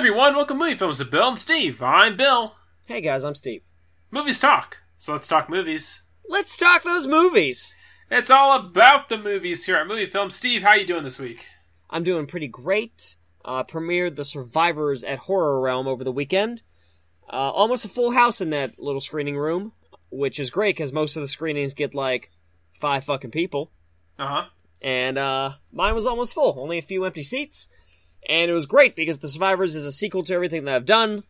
everyone, welcome to Movie Films with Bill and Steve. I'm Bill. Hey guys, I'm Steve. Movies talk. So let's talk movies. Let's talk those movies. It's all about the movies here at Movie Film. Steve, how you doing this week? I'm doing pretty great. Uh, premiered The Survivors at Horror Realm over the weekend. Uh, almost a full house in that little screening room, which is great because most of the screenings get like five fucking people. Uh huh. And uh, mine was almost full, only a few empty seats. And it was great because The Survivors is a sequel to everything that I've done.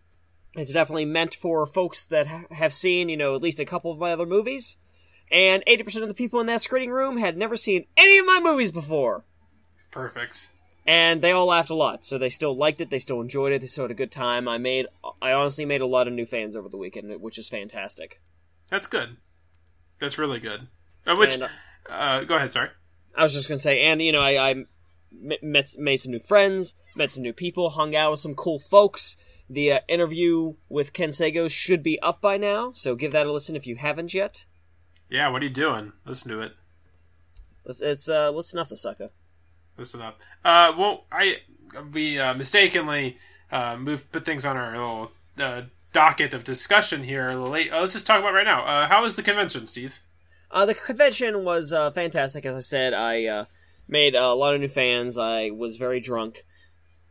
It's definitely meant for folks that have seen, you know, at least a couple of my other movies. And 80% of the people in that screening room had never seen any of my movies before. Perfect. And they all laughed a lot, so they still liked it, they still enjoyed it, they still had a good time. I made, I honestly made a lot of new fans over the weekend, which is fantastic. That's good. That's really good. Uh, which, And, uh, uh, go ahead, sorry. I was just gonna say, and you know, I, I met, made some new friends, met some new people, hung out with some cool folks. The uh, interview with Ken Sago should be up by now, so give that a listen if you haven't yet. Yeah, what are you doing? Listen to it. Let's it's uh let's snuff the sucker. Listen up. Uh, well, I we uh, mistakenly uh, moved put things on our little uh, docket of discussion here a little late. Uh, let's just talk about it right now. Uh, how was the convention, Steve? Uh, the convention was uh, fantastic. As I said, I uh, made a lot of new fans. I was very drunk.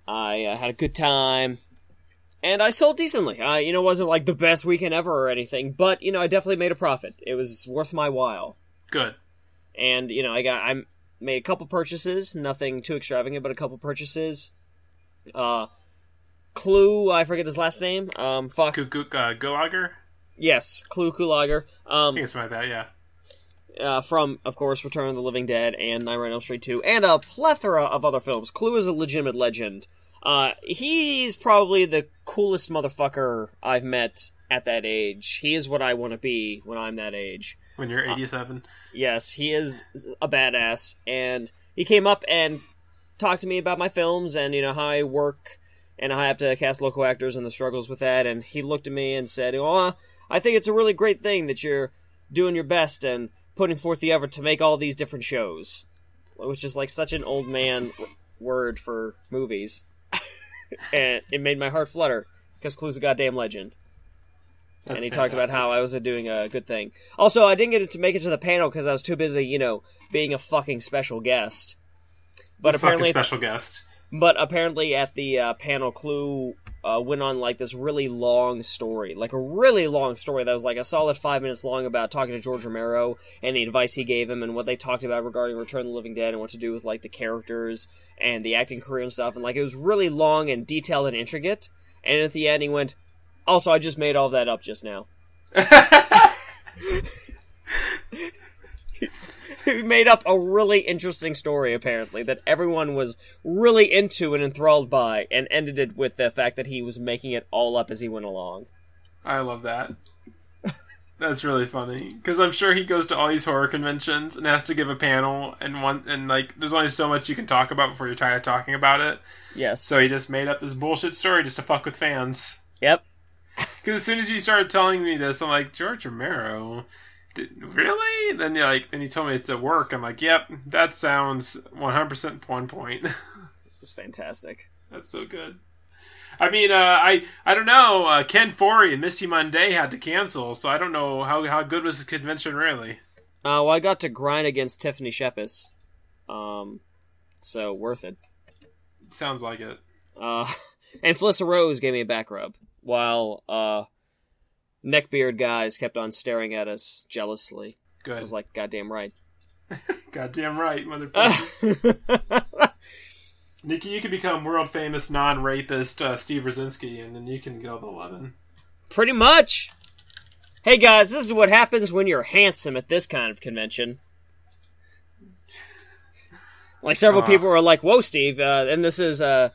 I uh, had a good time, and I sold decently. I, you know, wasn't like the best weekend ever or anything, but you know, I definitely made a profit. It was worth my while. Good. and you know i got i made a couple purchases nothing too extravagant but a couple purchases uh Clu i forget his last name um fuck gu- uh, Gulager? yes Clu Gulager I um think it's like that. Yeah. Uh, from of course return of the living dead and nightmare on elm street 2 and a plethora of other films Clu is a legitimate legend uh he's probably the coolest motherfucker i've met at that age he is what i want to be when i'm that age When you're 87. Yes, he is a badass, and he came up and talked to me about my films and you know how I work and how I have to cast local actors and the struggles with that. And he looked at me and said, "Oh, I think it's a really great thing that you're doing your best and putting forth the effort to make all these different shows," which is like such an old man w- word for movies, and it made my heart flutter because Clu's a goddamn legend and That's he talked about how I was doing a good thing. Also, I didn't get to make it to the panel because I was too busy, you know, being a fucking special guest. But Fucking apparently, special guest. but apparently at the uh, panel, Clu uh, went on like this really long story, like a really long story that was like a solid five minutes long about talking to George Romero and the advice he gave him and what they talked about regarding Return of the Living Dead and what to do with like the characters and the acting career and stuff. And like it was really long and detailed and intricate. And at the end, he went, "Also, I just made all that up just now." he made up a really interesting story apparently that everyone was really into and enthralled by and ended it with the fact that he was making it all up as he went along I love that. That's really funny because I'm sure he goes to all these horror conventions and has to give a panel and one and like there's only so much you can talk about before you're tired of talking about it. yes So he just made up this bullshit story just to fuck with fans. yep Because as soon as you started telling me this, I'm like George Romero. Really? Then you're like, and you told me it's at work. I'm like, yep, that sounds 100% one point. It's fantastic That's so good. I mean, uh, I I don't know. Uh, Ken Foree and Misty Mundae had to cancel, so I don't know how how good was the convention really. uh, well i got to grind against tiffany shepis um so worth it Sounds like it. uh and felissa rose gave me a back rub while uh neckbeard guys kept on staring at us jealously i Good. was like goddamn right Goddamn right, motherfuckers. Nikki, you can become world famous non rapist uh, Steve Rosinski, and then you can get all the eleven. Pretty much. Hey guys, this is what happens when you're handsome at this kind of convention. Like several Uh. people were like, "Whoa, Steve!" Uh, and this is uh,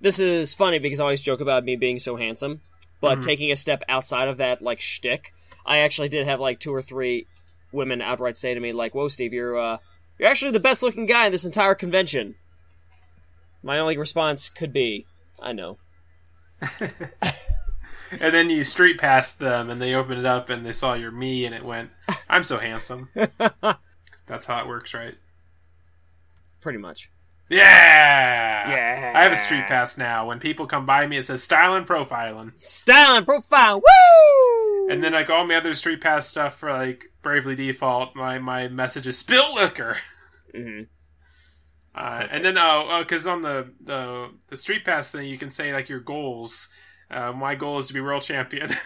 this is funny because I always joke about me being so handsome, but Mhm. taking a step outside of that like shtick, I actually did have like two or three women outright say to me like, "Whoa, Steve, you're uh, you're actually the best looking guy in this entire convention." My only response could be, "I know." And then you street passed them, and they opened it up, and they saw your me, and it went, "I'm so handsome." That's how it works, right? Pretty much. Yeah. Yeah. I have a street pass now. When people come by me, it says style and profiling. Style and profile. Woo! And then like all my other street pass stuff for like Bravely Default, my my message is spill liquor. Mhm. Uh, and then oh, because on the, the the street pass thing, you can say like your goals. Uh, my goal is to be world champion.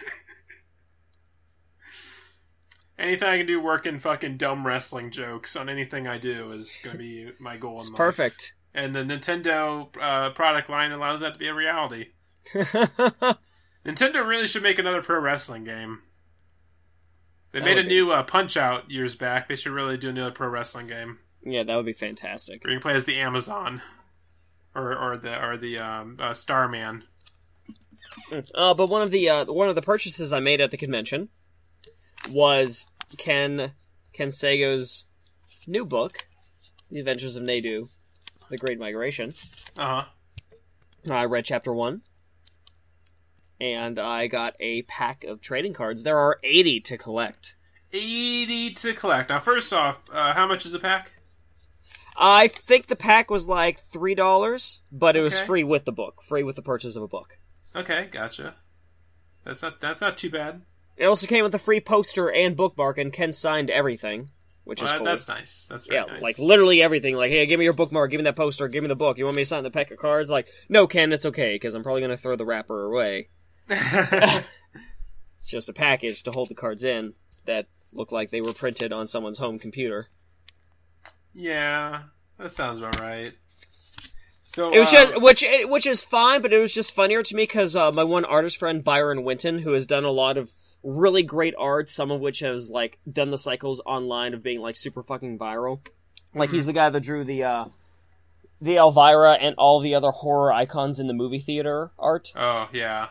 anything I can do working fucking dumb wrestling jokes on anything I do is going to be my goal. It's life. perfect. And the Nintendo uh, product line allows that to be a reality. Nintendo really should make another pro wrestling game. They That made a be- new uh, Punch Out years back. They should really do another pro wrestling game yeah, that would be fantastic. where you can play as the Amazon or or the or the um, uh, Starman. Uh, but one of the uh, one of the purchases I made at the convention was Ken Ken Sago's new book, The Adventures of Nadu, The Great Migration. Uh huh. I read chapter one, and I got a pack of trading cards. There are eighty to collect. Eighty to collect. Now, first off, uh, how much is a pack? I think the pack was like three dollars, but it was free with the book, free with the purchase of a book. Okay, gotcha. That's not that's not too bad. It also came with a free poster and bookmark, and Ken signed everything, which Well, is that- cool. That's nice. That's very yeah, nice. like literally everything. Like, hey, give me your bookmark, give me that poster, give me the book. You want me to sign the pack of cards? Like, no, Ken, it's okay because I'm probably gonna throw the wrapper away. It's just a package to hold the cards in that look like they were printed on someone's home computer. yeah, that sounds about right. So It was uh, just which which is fine, but it was just funnier to me because uh, my one artist friend Byron Winton, who has done a lot of really great art, some of which has like done the cycles online of being like super fucking viral. Like he's the guy that drew the uh, the Elvira and all the other horror icons in the movie theater art, Oh yeah,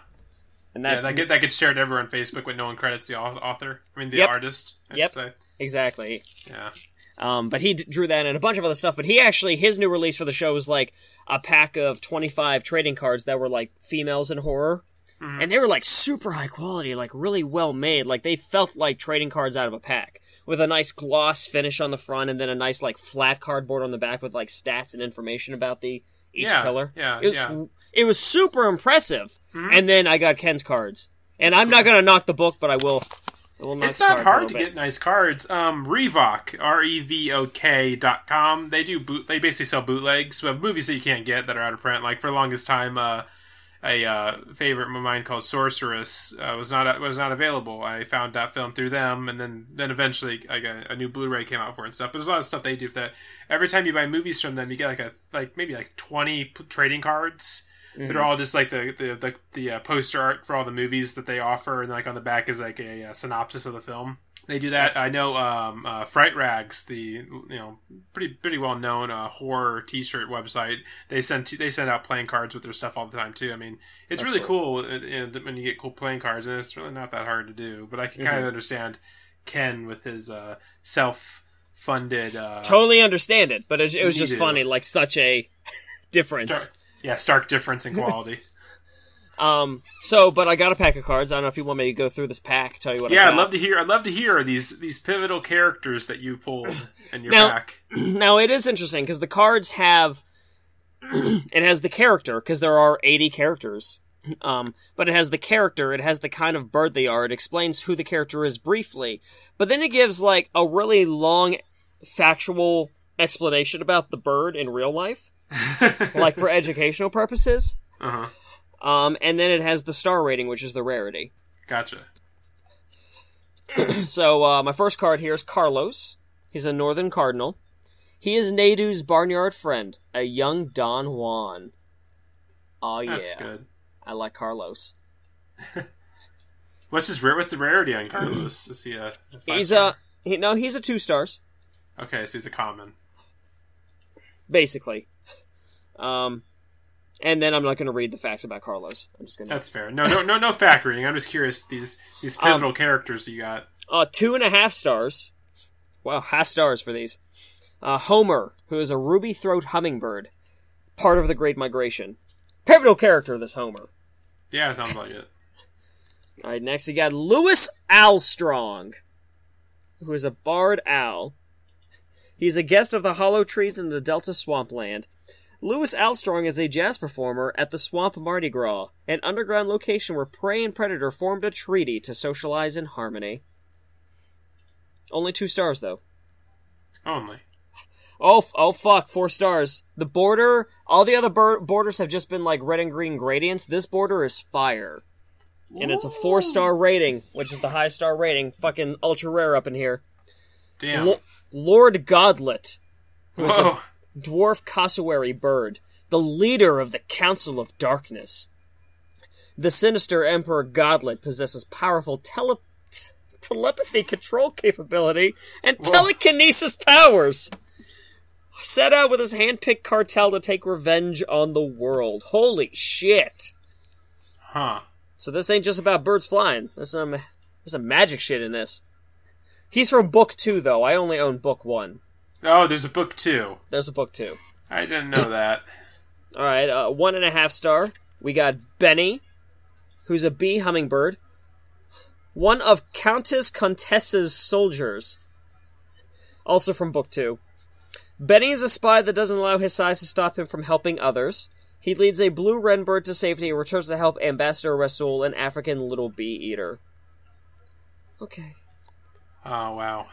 and that, yeah. That get that gets shared everywhere on Facebook, but no one credits the author. I mean, the Yep. artist. I Yep. say. exactly. Yeah. Um, but he d- drew that and a bunch of other stuff. But he actually his new release for the show was like a pack of twenty five trading cards that were like females in horror, Mhm. and they were like super high quality, like really well made. Like they felt like trading cards out of a pack with a nice gloss finish on the front, and then a nice like flat cardboard on the back with like stats and information about the each Yeah, killer. yeah, it was, yeah. It was super impressive. Mhm. And then I got Ken's cards, and I'm not gonna knock the book, but I will. I will It's not hard to bit. get nice cards. Um, Revoc, R E V O K dot com. They do boot. They basically sell bootlegs of movies that you can't get that are out of print. Like for the longest time, uh, a uh, favorite of mine called Sorceress uh, was not was not available. I found that film through them, and then then eventually like a, a new Blu-ray came out for it and stuff. But there's a lot of stuff they do for that. Every time you buy movies from them, you get like a like maybe like twenty p- trading cards that are all just like the the the, the uh, poster art for all the movies that they offer, and like on the back is like a, uh synopsis of the film. They do that. I know um, uh, Fright Rags, the you know pretty pretty well known uh, horror T-shirt website. They send they send out playing cards with their stuff all the time too. I mean, it's That's really cool. cool uh, when you get cool playing cards, and it's really not that hard to do. But I can kind of understand Ken with his uh, self funded. Uh, totally understand it, but it, it was just funny, like such a difference. stark, yeah, stark difference in quality. Um, so, but I got a pack of cards. I don't know if you want me to go through this pack, tell you what. I Yeah, I'd love to hear. I'd love to hear these these pivotal characters that you pulled in your Now- pack. now it is interesting because the cards have it has the character because there are 80 characters um, but it has the character it has the kind of bird they are it explains who the character is briefly but then it gives like a really long factual explanation about the bird in real life like for educational purposes uh huh. Um, and then it has the star rating which is the rarity Gotcha. so uh, my first card here is Carlos. He's a Northern Cardinal. He is Nadu's barnyard friend, a young Don Juan. Oh yeah, That's good. I like Carlos. What's his rare? What's the rarity on Carlos? Is he a? He's star? a he, no, he's a two stars Okay, so he's a common. basically. Um, and then I'm not going to read the facts about Carlos. I'm just going to That's fair. No, no, no, no fact reading. I'm just curious these these Um, pivotal characters you got. uh two and a half stars. Wow, half stars for these. Uh, Homer, who is a ruby throat hummingbird, part of the Great Migration. Pivotal character, this Homer. Yeah, sounds like it. All right, next we got Lewis Alstrong, who is a barred owl. He's a guest of the Hollow Trees in the Delta Swampland. Louis Armstrong is a jazz performer at the Swamp Mardi Gras, an underground location where prey and predator formed a treaty to socialize in harmony. Only two stars, though. Only. Oh, f- oh, fuck! Four stars. The border, all the other bor- borders have just been like red and green gradients. This border is fire, and it's a four star rating, which is the high star rating. Fucking ultra rare up in here. Damn. Lo- Lord Godlet, Whoa. Dwarf cassowary bird, the leader of the Council of Darkness. The sinister Emperor Godlet possesses powerful tele- t- telepathy control capability and Whoa. telekinesis powers. Set out with his hand-picked cartel to take revenge on the world. Holy shit! Huh. So this ain't just about birds flying. There's some there's some magic shit in this. He's from book two, though. I only own book one. Oh, there's a book too. There's a book two. I didn't know that. All right, uh, one and a half star. We got Benny, who's a bee hummingbird. One of Countess Contessa's soldiers. Also from book two. Benny is a spy that doesn't allow his size to stop him from helping others. He leads a blue wren bird to safety and returns to help Ambassador Rasul, an African little bee eater. Okay. Oh wow.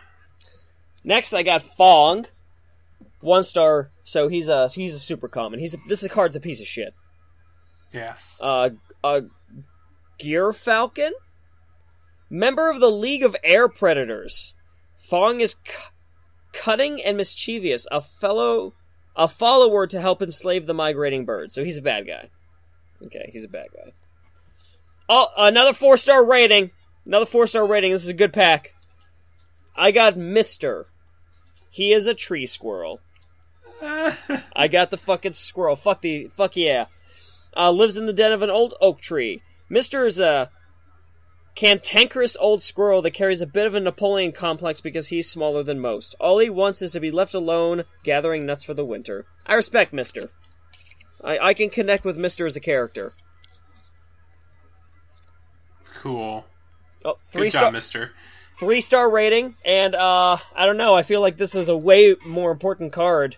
Next, I got Fong, one star. So he's a he's a super common. He's a, this card's a piece of shit. Yes. Uh, uh, Gyrfalcon, member of the League of Air Predators. Fong is cu- cunning and mischievous, a fellow, a follower to help enslave the migrating birds. So he's a bad guy. Okay, he's a bad guy. Oh, another four star rating. Another four star rating. This is a good pack. I got Mister. He is a tree squirrel. I got the fucking squirrel. Fuck the fuck yeah. Uh, lives in the den of an old oak tree. Mister is a cantankerous old squirrel that carries a bit of a Napoleon complex because he's smaller than most. All he wants is to be left alone, gathering nuts for the winter. I respect Mister. I, I can connect with Mister as a character. cool. Oh, Good job, star, Mister. Three star rating, and uh, I don't know. I feel like this is a way more important card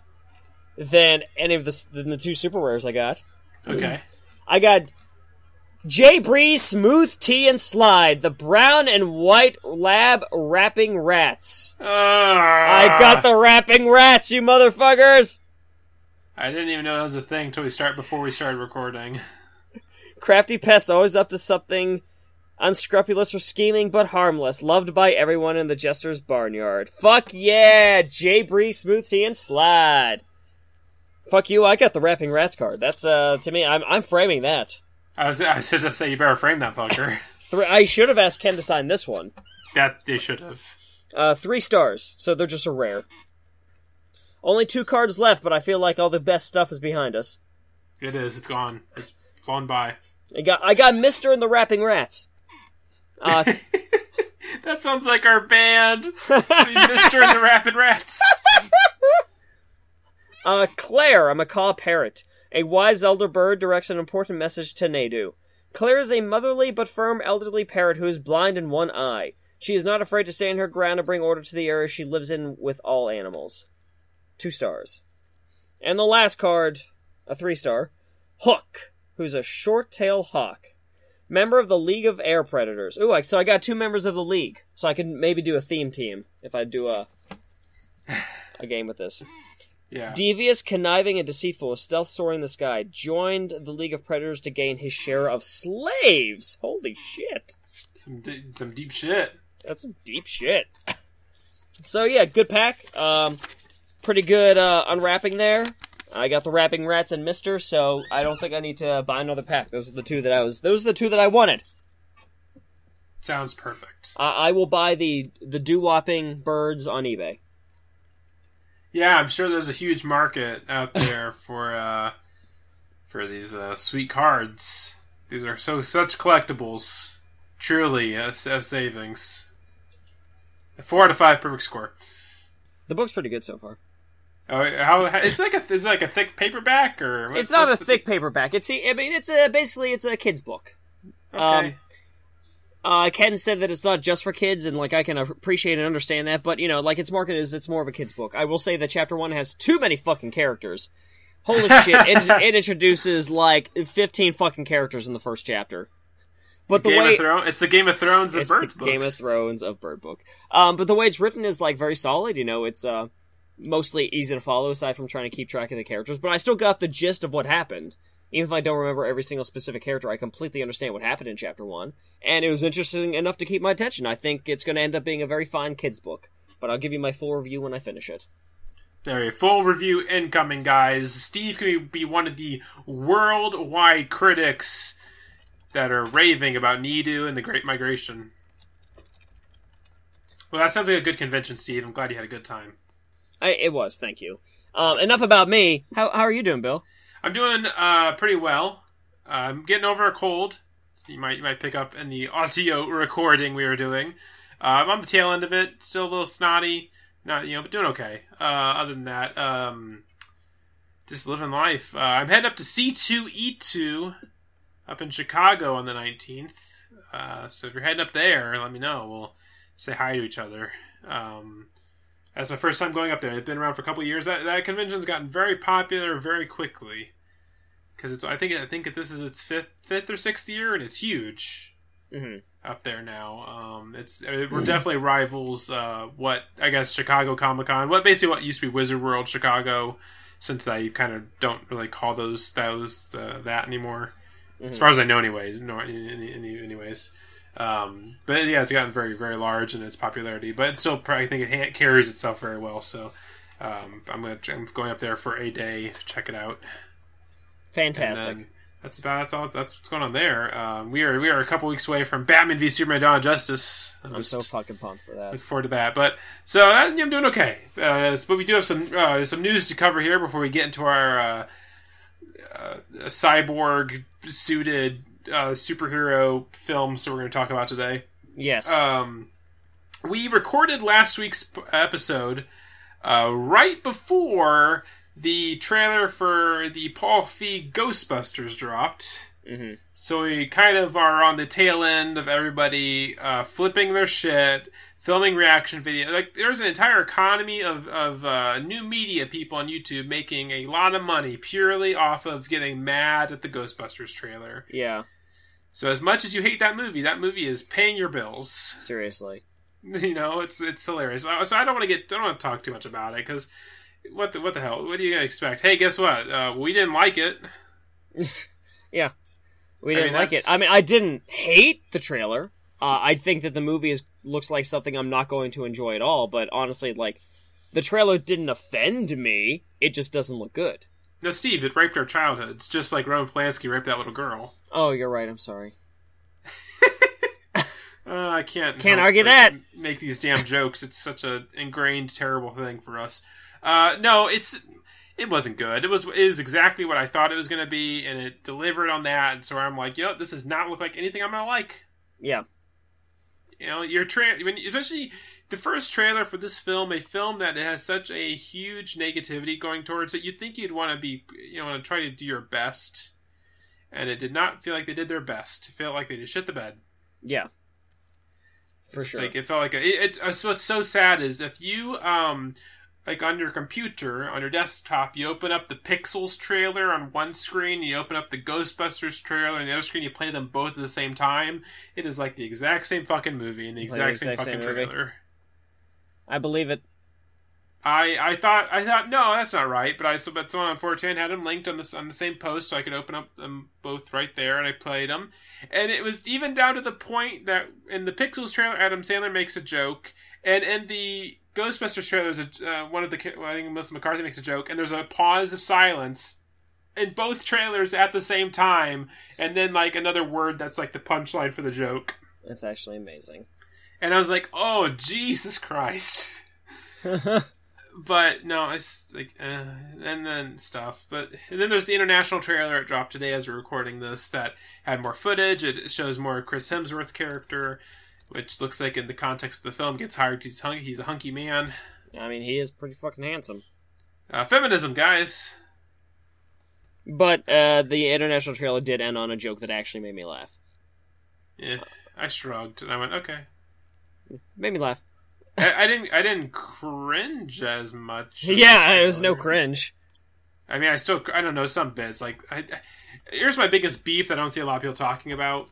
than any of the than the two super rares I got. Okay. I got J Bree Smooth Tea and Slide, the brown and white lab wrapping rats. Uh, I got the wrapping rats, you motherfuckers! I didn't even know that was a thing until we start before we started recording. Crafty pest always up to something unscrupulous or scheming but harmless, loved by everyone in the Jester's barnyard. Fuck yeah, J Bree Smooth Tea and Slide. Fuck you, I got the Rapping rats card. That's uh to me I'm I'm framing that. I was I was just gonna say you better frame that fucker. Three, I should have asked Ken to sign this one. that they should have. Uh, three stars, so they're just a rare. Only two cards left, but I feel like all the best stuff is behind us. It is. It's gone. It's flown by. I got I got Mister and the Rapping Rats. Uh, That sounds like our band, Mister and the Rapid Rats. uh, Claire, a macaw parrot. A wise elder bird directs an important message to Nadu. Claire is a motherly but firm elderly parrot who is blind in one eye. She is not afraid to stand her ground and bring order to the area she lives in with all animals. Two stars. And the last card, a three star, Hook, who's a short tail hawk. Member of the League of Air Predators. Ooh, I- so I got two members of the League. So I can maybe do a theme team if I do a a game with this. Yeah. Devious, conniving, and deceitful, stealth soaring the sky, joined the League of Predators to gain his share of slaves. Holy shit. Some, d- some deep shit. That's some deep shit. So yeah, good pack. Um, pretty good uh, unwrapping there. I got the wrapping rats and Mister, so I don't think I need to buy another pack. Those are the two that I was. Those are the two that I wanted. Sounds perfect. I, I will buy the the doo wopping birds on eBay. Yeah, I'm sure there's a huge market out there for uh, for these uh, sweet cards. These are so such collectibles. Truly a, a savings. A four out of five perfect score. The book's pretty good so far. Oh, how, how it's like a it's like a thick paperback or what's- it's not a the- thick paperback. It's I mean it's a basically it's a kid's book. Okay. um, Uh, Ken said that it's not just for kids, and like I can appreciate and understand that, but you know, like its market is it's more of a kids book. I will say that chapter one has too many fucking characters, Holy shit! It, it introduces like fifteen fucking characters in the first chapter. But the, Game way of Thrones, it's the Game of Thrones of Bird books. Game of Thrones of Bird Book. Um, but the way it's written is like very solid. You know, it's uh mostly easy to follow aside from trying to keep track of the characters. But I still got the gist of what happened. Even if I don't remember every single specific character, I completely understand what happened in chapter one, and it was interesting enough to keep my attention. I think it's going to end up being a very fine kids book, but I'll give you my full review when I finish it. There, full review incoming, guys. Steve can be one of the worldwide critics that are raving about Nadu and the Great Migration. Well, that sounds like a good convention, Steve. I'm glad you had a good time. I, it was, thank you. Um, enough about me. How, how are you doing, Bill? I'm doing uh, pretty well. I'm getting over a cold. So you might you might pick up in the audio recording we were doing. Uh, I'm on the tail end of it. Still a little snotty. Not you know, but doing okay. Uh, other than that, um, just living life. Uh, I'm heading up to C2E2 up in Chicago on the 19th. Uh, so if you're heading up there, let me know. We'll say hi to each other. Um, that's my first time going up there. It's been around for a couple years. That that convention's gotten very popular very quickly because it's. I think I think this is its fifth fifth or sixth year, and it's huge mm-hmm. up there now. Um, it's we're definitely rivals. Uh, what I guess Chicago Comic Con, what basically what used to be Wizard World Chicago, since they kind of don't really call those those uh, that anymore, mm-hmm. as far as I know, anyways. No, any, any, anyways. Um, but yeah, it's gotten very, very large in its popularity. But it's still, I think it carries itself very well. So um, I'm gonna, I'm going up there for a day to check it out. Fantastic. That's about that's all. That's what's going on there. Um, we are we are a couple weeks away from Batman v Superman: Dawn of Justice. I'm, I'm so fucking pumped for that. Looking forward to that. But so uh, I'm doing okay. Uh, but we do have some uh, some news to cover here before we get into our uh, uh, cyborg suited uh, superhero films that we're going to talk about today. Yes. Um, we recorded last week's episode uh, right before the trailer for the Paul Feig Ghostbusters dropped. Mm-hmm. So we kind of are on the tail end of everybody uh, flipping their shit, filming reaction video. Like there's an entire economy of of uh, new media people on YouTube making a lot of money purely off of getting mad at the Ghostbusters trailer. Yeah. So as much as you hate that movie, that movie is paying your bills. Seriously. You know, it's it's hilarious. So I don't want to get don't want to talk too much about it because what the what the hell? What are you gonna expect? Hey, guess what? Uh, we didn't like it. yeah, we didn't I mean, like that's... it. I mean, I didn't hate the trailer. Uh, I think that the movie is looks like something I'm not going to enjoy at all. But honestly, like the trailer didn't offend me. It just doesn't look good. No, Steve, it raped our childhoods, just like Roman Polanski raped that little girl. Oh, you're right. I'm sorry. uh, I can't can't argue that. Make these damn jokes. It's such a ingrained, terrible thing for us. Uh, no, it's it wasn't good. It was it was exactly what I thought it was going to be, and it delivered on that. And so I'm like, you know, this does not look like anything I'm going to like. Yeah. You know, your tra- when especially the first trailer for this film, a film that has such a huge negativity going towards it, you'd think you'd want to be, you know, want to try to do your best, and it did not feel like they did their best. It felt like they just shit the bed. Yeah, for it's sure. Like it felt like a, it, it's what's so sad is if you um like on your computer, on your desktop, you open up the Pixels trailer on one screen, you open up the Ghostbusters trailer on the other screen, you play them both at the same time. It is like the exact same fucking movie and the exact, the exact same, same fucking movie. trailer. I believe it. I I thought I thought no, that's not right. But I so but someone on 4chan had them linked on this on the same post, so I could open up them both right there, and I played them. And it was even down to the point that in the Pixels trailer, Adam Sandler makes a joke, and in the Ghostbusters trailer, there's a uh, one of the well, I think Melissa McCarthy makes a joke, and there's a pause of silence in both trailers at the same time, and then like another word that's like the punchline for the joke. That's actually amazing. And I was like, "Oh Jesus Christ!" but no, it's like, uh, and then stuff. But and then there's the international trailer it dropped today as we're recording this that had more footage. It shows more Chris Hemsworth character which looks like in the context of the film gets hired he's hung- he's a hunky man. I mean, he is pretty fucking handsome. Uh, feminism, guys. But uh, the international trailer did end on a joke that actually made me laugh. Yeah, I shrugged and I went, "Okay." Made me laugh. I, I, didn't. I didn't cringe as much. yeah, it was no cringe. I mean, I still I don't know some bits. Like, I, here's my biggest beef that I don't see a lot of people talking about.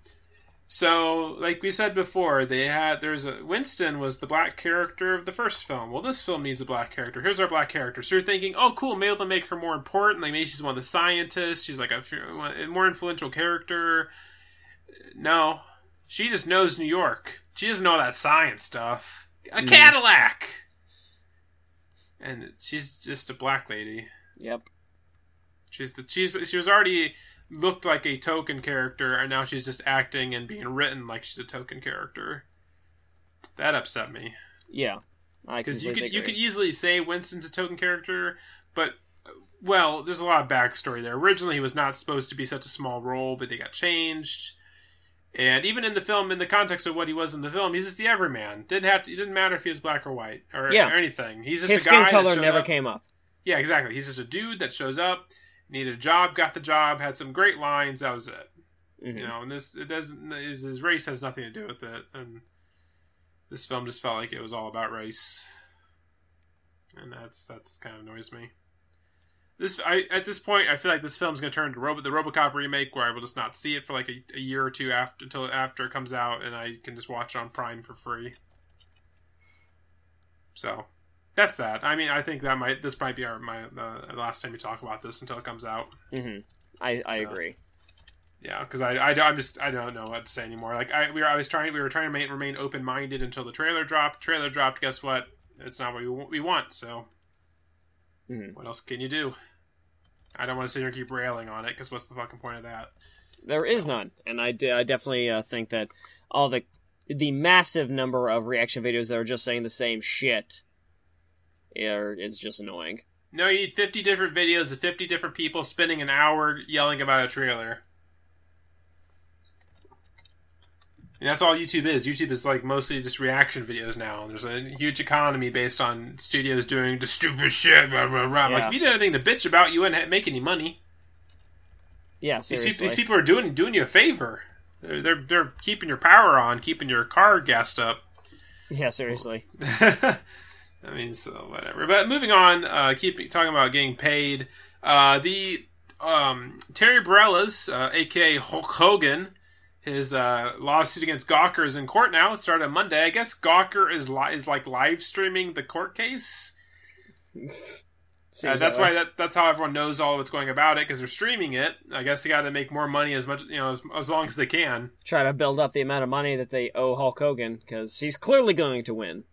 So, like we said before, they had there's a Winston was the black character of the first film. Well, this film needs a black character. Here's our black character. So you're thinking, oh, cool, maybe they'll make her more important. Like maybe she's one of the scientists. She's like a, a more influential character. No, she just knows New York. She doesn't know that science stuff. A Cadillac. And she's just a black lady. Yep. She's the she's she was already looked like a token character, and now she's just acting and being written like she's a token character. That upset me. Yeah, because you could you could easily say Winston's a token character, but well, there's a lot of backstory there. Originally, he was not supposed to be such a small role, but they got changed. And even in the film, in the context of what he was in the film, he's just the everyman. Didn't have to. It didn't matter if he was black or white or, yeah. or anything. He's just his a guy skin color never up. came up. Yeah, exactly. He's just a dude that shows up, needed a job, got the job, had some great lines. That was it. Mm-hmm. You know, and this it doesn't. His, his race has nothing to do with it, and this film just felt like it was all about race, and that's that's kind of annoys me. This I at this point I feel like this film's gonna turn into Robo, the RoboCop remake, where I will just not see it for like a, a year or two after until after it comes out, and I can just watch it on Prime for free. So that's that. I mean, I think that might this might be our my uh, last time we talk about this until it comes out. Mm-hmm. I I so, agree. Yeah, because I, I I'm just I don't know what to say anymore. Like I we were I was trying we were trying to remain, remain open minded until the trailer dropped. Trailer dropped. Guess what? It's not what we we want. So mm-hmm. what else can you do? I don't want to sit here and keep railing on it because what's the fucking point of that? There is none, and I, I definitely uh, think that all the the massive number of reaction videos that are just saying the same shit are, is just annoying. No, you need 50 different videos of 50 different people spending an hour yelling about a trailer. And that's all YouTube is. YouTube is like mostly just reaction videos now. And There's a huge economy based on studios doing the stupid shit. Blah, blah, blah. Yeah. Like if you did anything to bitch about, you wouldn't make any money. Yeah, seriously. These people, these people are doing doing you a favor. They're, they're, they're keeping your power on, keeping your car gassed up. Yeah, seriously. I mean, so whatever. But moving on, uh, keep talking about getting paid. Uh, the um, Terry Bollea's, uh, aka Hulk Hogan, his uh, lawsuit against Gawker is in court now. It started on Monday. I guess Gawker is li- is like live streaming the court case. Uh, that's why that, that's how everyone knows all what's going about it because they're streaming it. I guess they got to make more money as much you know as, as long as they can. Try to build up the amount of money that they owe Hulk Hogan because he's clearly going to win.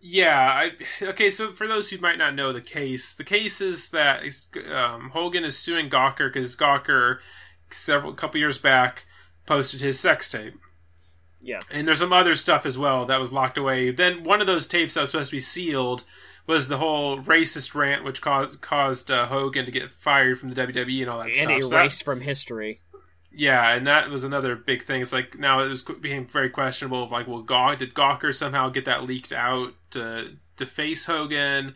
Yeah. I, okay. So for those who might not know the case, the case is that um, Hogan is suing Gawker because Gawker several couple years back posted his sex tape. Yeah. And there's some other stuff as well that was locked away. Then one of those tapes that was supposed to be sealed was the whole racist rant, which caused caused uh, Hogan to get fired from the WWE and all that and stuff. And erased so from history. Yeah, and that was another big thing. It's like now it was became very questionable. Of like, well, Gaw- did Gawker somehow get that leaked out to to face Hogan?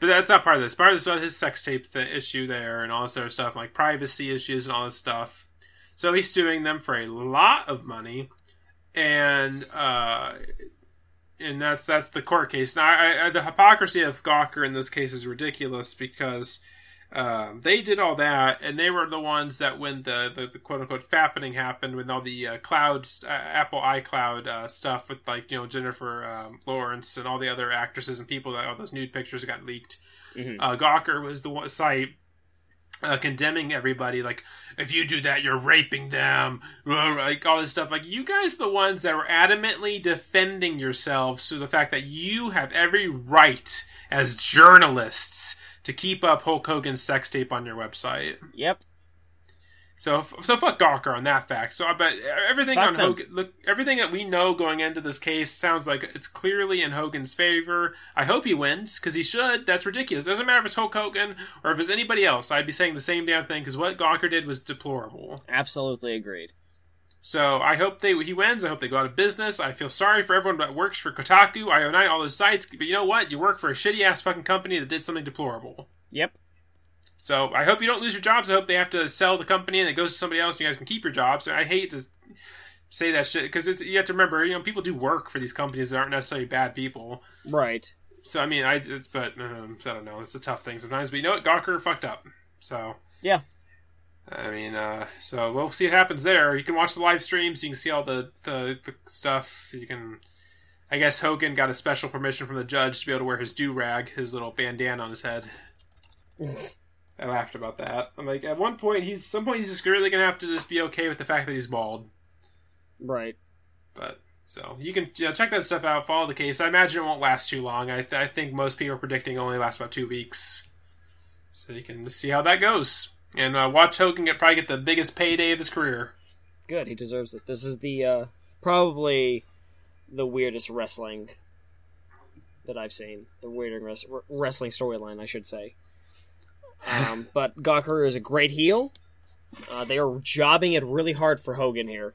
But that's not part of this. Part of this about his sex tape th- issue there and all this other stuff, like privacy issues and all this stuff. So he's suing them for a lot of money, and uh, and that's that's the court case. Now, I, I, the hypocrisy of Gawker in this case is ridiculous because um, they did all that, and they were the ones that when the, the, the quote unquote fappening happened, when all the uh, cloud uh, Apple iCloud uh, stuff with like you know Jennifer um, Lawrence and all the other actresses and people that all those nude pictures got leaked. Mm-hmm. Uh, Gawker was the one site uh, condemning everybody like if you do that you're raping them like all this stuff like you guys the ones that were adamantly defending yourselves to the fact that you have every right as journalists to keep up Hulk Hogan's sex tape on your website. Yep. So so fuck Gawker on that fact. So I bet everything fuck on them. Hogan look everything that we know going into this case sounds like it's clearly in Hogan's favor. I hope he wins because he should. That's ridiculous. It doesn't matter if it's Hulk Hogan or if it's anybody else. I'd be saying the same damn thing because what Gawker did was deplorable. Absolutely agreed. So I hope they he wins. I hope they go out of business. I feel sorry for everyone that works for Kotaku, IO9, all those sites. But you know what? You work for a shitty ass fucking company that did something deplorable. Yep. So I hope you don't lose your jobs. I hope they have to sell the company and it goes to somebody else. and You guys can keep your jobs. I hate to say that shit because it's you have to remember, you know, people do work for these companies that aren't necessarily bad people. Right. So I mean, I it's, but um, I don't know. It's a tough thing sometimes. But you know what? Gawker fucked up. So Yeah. I mean, uh, so we'll see what happens there. You can watch the live streams. You can see all the, the, the stuff. You can, I guess Hogan got a special permission from the judge to be able to wear his do rag, his little bandana on his head. Laughed about that. I'm like, at one point, he's some point he's just really gonna have to just be okay with the fact that he's bald. Right. But so you can you know, check that stuff out. Follow the case. I imagine it won't last too long. I, I think most people are predicting only lasts about two weeks. So you can see how that goes and uh, watch Hogan get probably get the biggest payday of his career. Good. He deserves it. This is the uh, probably the weirdest wrestling that I've seen. The weirdest res- wrestling storyline, I should say. Um, but Gawker is a great heel. Uh, they are jobbing it really hard for Hogan here.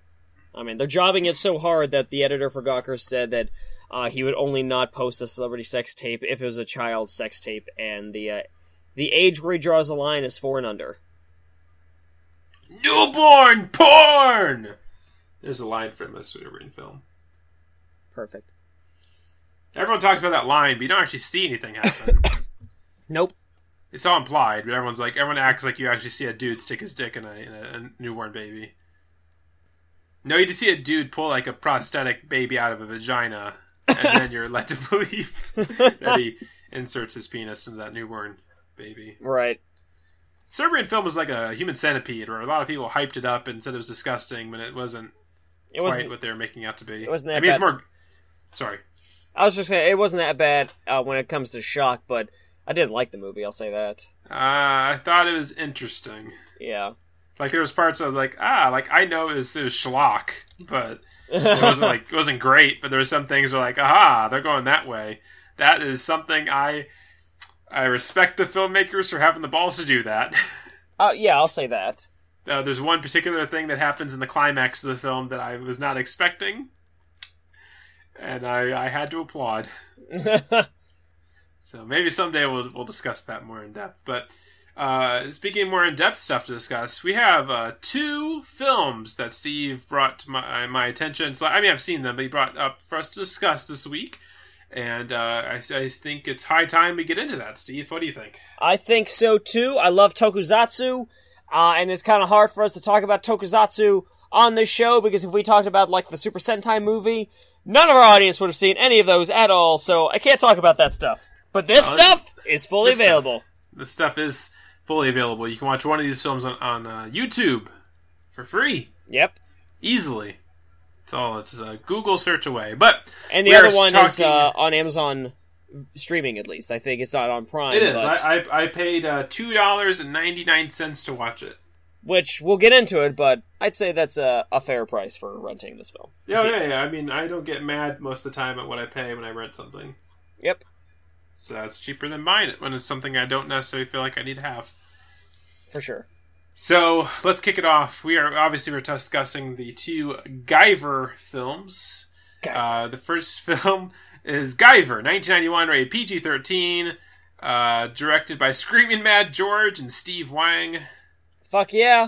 I mean, they're jobbing it so hard that the editor for Gawker said that uh, he would only not post a celebrity sex tape if it was a child sex tape, and the uh, the age where he draws the line is four and under. Newborn porn. There's a line from a Serbian film. Perfect. Everyone talks about that line, but you don't actually see anything happen. Nope. It's all implied, but everyone's like, everyone acts like you actually see a dude stick his dick in a, in a, a newborn baby. No, you just see a dude pull like a prosthetic baby out of a vagina, and then you're led to believe that he inserts his penis into that newborn baby. Right. Serbian film is like a human centipede, where a lot of people hyped it up and said it was disgusting, but it wasn't It wasn't. quite what they were making out to be. it wasn't that I mean, it's bad. more. Sorry. I was just saying it wasn't that bad uh, when it comes to shock, but I didn't like the movie. I'll say that. Uh, I thought it was interesting. Yeah. Like there was parts I was like, ah, like I know it was, it was schlock, but it wasn't like it wasn't great. But there were some things where like, aha, they're going that way. That is something I I respect the filmmakers for having the balls to do that. uh, yeah, I'll say that. Uh, there's one particular thing that happens in the climax of the film that I was not expecting, and I, I had to applaud. So maybe someday we'll we'll discuss that more in depth. But uh, speaking more in depth stuff to discuss, we have uh, two films that Steve brought to my my attention. So I mean I've seen them, but he brought up for us to discuss this week. And uh, I, I think it's high time we get into that. Steve, what do you think? I think so too. I love tokusatsu, uh, and it's kind of hard for us to talk about tokusatsu on this show because if we talked about like the Super Sentai movie, none of our audience would have seen any of those at all. So I can't talk about that stuff. But this Oh, stuff is fully this stuff. available. This stuff is fully available. You can watch one of these films on, on uh, YouTube for free, Yep. easily. It's all it's a Google search away. But And the other one is uh, on Amazon streaming at least. I think it's not on Prime. It is. but- I, I I paid uh, two dollars and ninety nine cents to watch it. which we'll get into it, but I'd say that's a, a fair price for renting this film. Yeah, yeah, yeah. I mean, I don't get mad most of the time at what I pay when I rent something. Yep. So that's cheaper than buying it when it's something I don't necessarily feel like I need to have. For sure. So let's kick it off. We are obviously we're discussing the two Guyver films. Uh, the first film is Guyver, 1991, rated PG-13, uh, directed by Screaming Mad George and Steve Wang. Fuck yeah.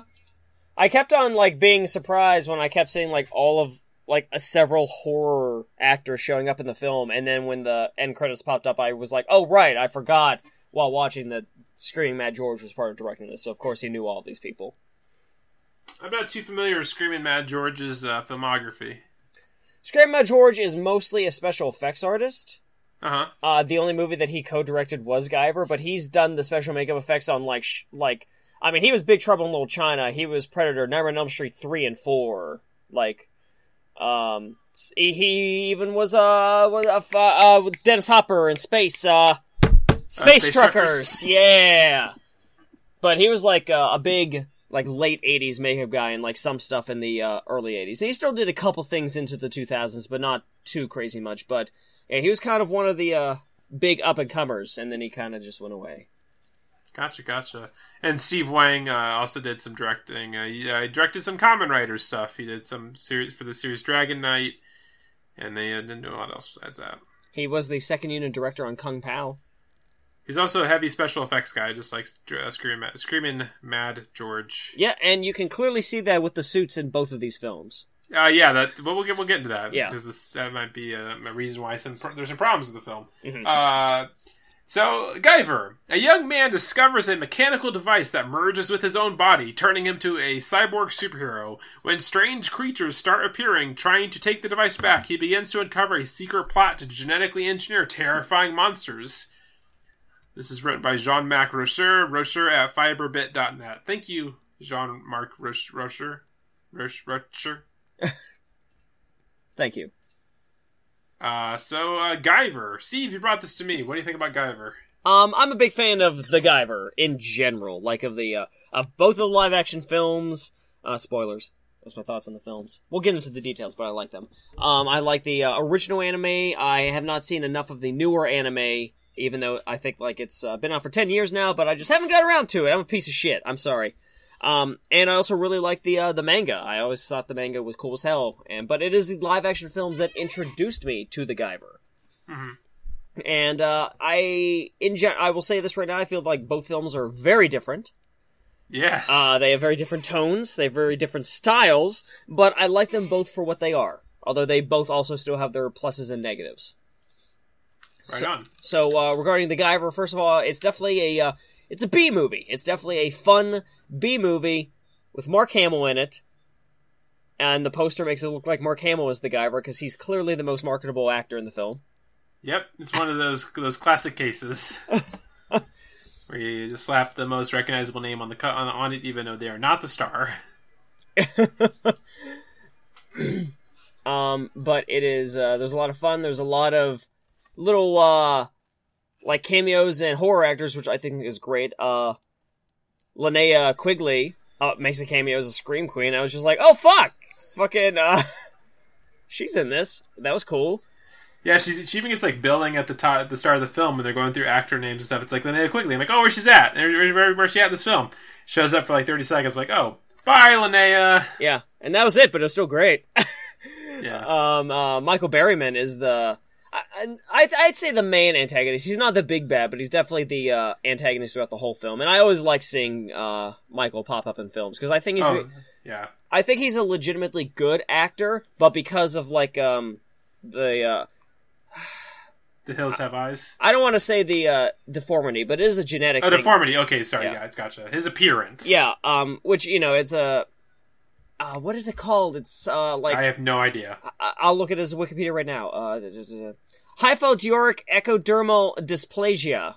I kept on like being surprised when I kept seeing like all of like a several horror actors showing up in the film and then when the end credits popped up I was like, "Oh right, I forgot." While watching that Screaming Mad George was part of directing this, so of course he knew all of these people. I'm not too familiar with Screaming Mad George's uh, filmography. Screaming Mad George is mostly a special effects artist. Uh huh. Uh, the only movie that he co-directed was Guyver, but he's done the special makeup effects on like sh- like I mean he was Big Trouble in Little China, he was Predator, Nightmare on Elm Street three and four, like um he, he even was uh was uh, uh with Dennis Hopper in space uh Space, Space Truckers. Truckers. yeah. But he was like uh, a big like late 80s makeup guy and like some stuff in the uh, early 80s. He still did a couple things into the 2000s, but not too crazy much. But yeah, he was kind of one of the uh, big up and comers, and then he kind of just went away. Gotcha, gotcha. And Steve Wang uh, also did some directing. Uh, he uh, directed some Kamen Rider stuff. He did some series for the series Dragon Knight, and they uh, didn't do a lot else besides that. He was the second unit director on Kung Pow. He's also a heavy special effects guy, just like uh, Screaming, Mad, Screaming Mad George. Yeah, and you can clearly see that with the suits in both of these films. Uh, yeah, that. But we'll get we'll get into that Yeah. because this that might be a, a reason why some there's some problems with the film. Mhm. Uh, So, Guyver, a young man discovers a mechanical device that merges with his own body, turning him to a cyborg superhero. When strange creatures start appearing, trying to take the device back, he begins to uncover a secret plot to genetically engineer terrifying monsters. This is written by Jean Marc Rocher, Rocher at fiberbit.net. Thank you, Jean Marc. Rocher. Rocher. Thank you. Uh, so, uh, Guyver. Steve, you brought this to me. What do you think about Guyver? Um, I'm a big fan of the Guyver in general, like of the uh, of both of the live action films. Uh, spoilers. That's my thoughts on the films. We'll get into the details, but I like them. Um, I like the uh, original anime. I have not seen enough of the newer anime, even though I think like it's uh, been out for ten years now, but I just haven't got around to it. I'm a piece of shit. I'm sorry. Um, and I also really like the uh, the manga. I always thought the manga was cool as hell. And but it is the live action films that introduced me to the Guyver. Mhm. And uh, I in gen- I will say this right now. I feel like both films are very different. Yes. Uh, they have very different tones. They have very different styles. But I like them both for what they are. Although they both also still have their pluses and negatives. right on. So uh, regarding the Guyver, first of all, it's definitely a uh, it's a B movie. It's definitely a fun B movie with Mark Hamill in it. And the poster makes it look like Mark Hamill is the guy because he's clearly the most marketable actor in the film. Yep, it's one of those those classic cases where you just slap the most recognizable name on the cut on, on it, even though they are not the star. Um, but it is uh, there's a lot of fun. There's a lot of little uh like cameos and horror actors, which I think is great. Uh, Linnea Quigley uh, makes a cameo as a scream queen. I was just like, oh fuck, fucking uh, she's in this. That was cool. Yeah, she's she even gets like billing at the top at the start of the film when they're going through actor names and stuff. It's like Linnea Quigley. I'm like, oh, where she's at? Where, where, where, where's she at in this film? Shows up for like 30 seconds. like, oh, bye, Linnea. Yeah, and that was it, but it was still great. Yeah. um, uh, Michael Berryman is the. I, I, I'd say the main antagonist. He's not the big bad, but he's definitely the uh, antagonist throughout the whole film. And I always like seeing uh, Michael pop up in films because I think he's oh, yeah. I think he's a legitimately good actor, but because of like um the uh, The hills have eyes. I don't want to say the uh, deformity, but it is a genetic Oh, thing. deformity. Okay, sorry. Yeah. Yeah, gotcha. His appearance. Yeah, um, which you know, it's a uh, what is it called? It's uh like I have no idea. I- I'll look at his Wikipedia right now. Uh, da. ectodermal dysplasia.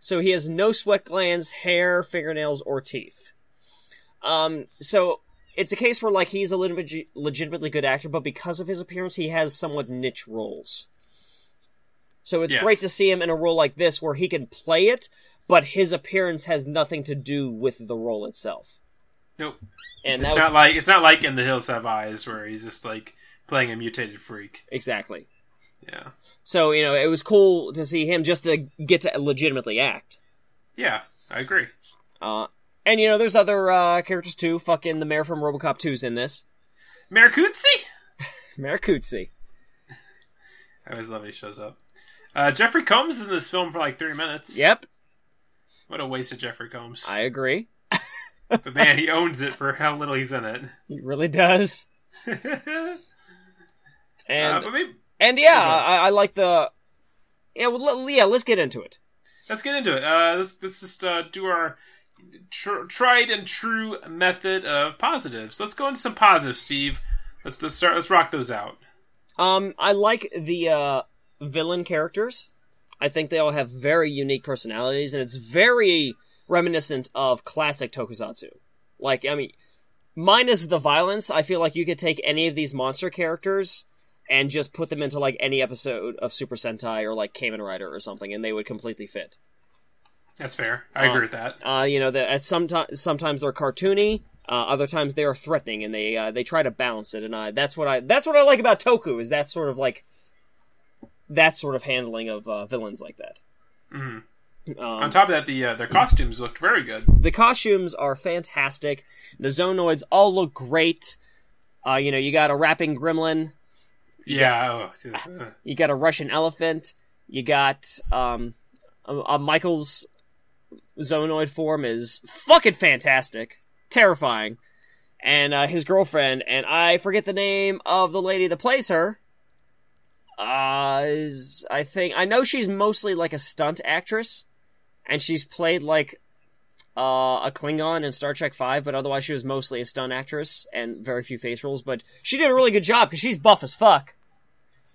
So he has no sweat glands, hair, fingernails, or teeth. Um, so it's a case where like he's a legit- legitimately good actor, but because of his appearance, he has somewhat niche roles. So it's Yes. great to see him in a role like this where he can play it, but his appearance has nothing to do with the role itself. Nope. And It's was not like it's not like in the hills have eyes where he's just like playing a mutated freak. exactly. Yeah. So you know, it was cool to see him just to get to legitimately act. Yeah, I agree. Uh, and you know, there's other uh, characters too. Fucking the mayor from RoboCop 2's in this. Maracuzzi? Cootsie. I always love when he shows up. Uh, Jeffrey Combs is in this film for like three minutes. Yep, What a waste of Jeffrey Combs. I agree. but man, he owns it for how little he's in it. He really does. uh, And but maybe, and yeah, I, I like the. Yeah, well, yeah. Let's get into it. let's get into it. Uh, let's, let's just uh, do our tr- tried and true method of positives. Let's go into some positives, Steve. Let's let's start. Let's rock those out. Um, I like the uh, villain characters. I think they all have very unique personalities, and it's very reminiscent of classic tokusatsu. Like, I mean, minus the violence, I feel like you could take any of these monster characters and just put them into like any episode of Super Sentai or like Kamen Rider or something, and they would completely fit. That's fair. I Uh, agree with that. Uh, you know, that at sometimes sometimes they're cartoony, uh, other times they are threatening, and they uh, they try to balance it. And uh, that's what I that's what I like about Toku is that sort of like that sort of handling of uh, villains like that. hmm Um, On top of that, the uh, their costumes looked very good. the costumes are fantastic. The Zoanoids all look great. Uh, you know, you got a rapping gremlin, Yeah. Oh, uh, you got a Russian elephant, you got um, a, a Michael's Zoanoid form is fucking fantastic, terrifying, and uh, his girlfriend, and I forget the name of the lady that plays her. uh, is I think I know she's mostly like a stunt actress, and she's played like uh, a Klingon in Star Trek Five, but otherwise she was mostly a stunt actress and very few face roles. But she did a really good job because she's buff as fuck.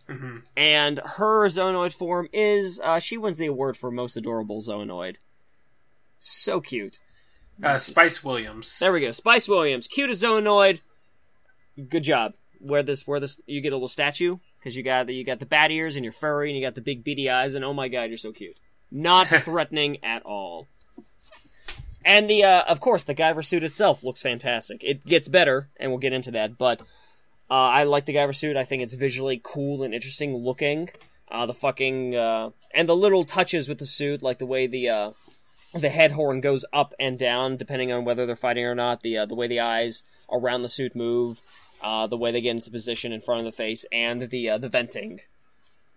Mhm. And her Zoanoid form is uh, she wins the award for most adorable Zoanoid. So cute. Uh, Spice Williams. There we go. Spice Williams, cute as Zoanoid. Good job. Where this, where this, you get a little statue because you got the you got the bat ears and you're furry and you got the big beady eyes and oh my god, you're so cute. Not threatening at all. And the, uh, of course, the Guyver suit itself looks fantastic. It gets better, and we'll get into that. But uh, I like the Guyver suit. I think it's visually cool and interesting looking. Uh, the fucking uh, and the little touches with the suit, like the way the uh, the head horn goes up and down depending on whether they're fighting or not. The uh, the way the eyes around the suit move, uh, the way they get into position in front of the face, and the uh, the venting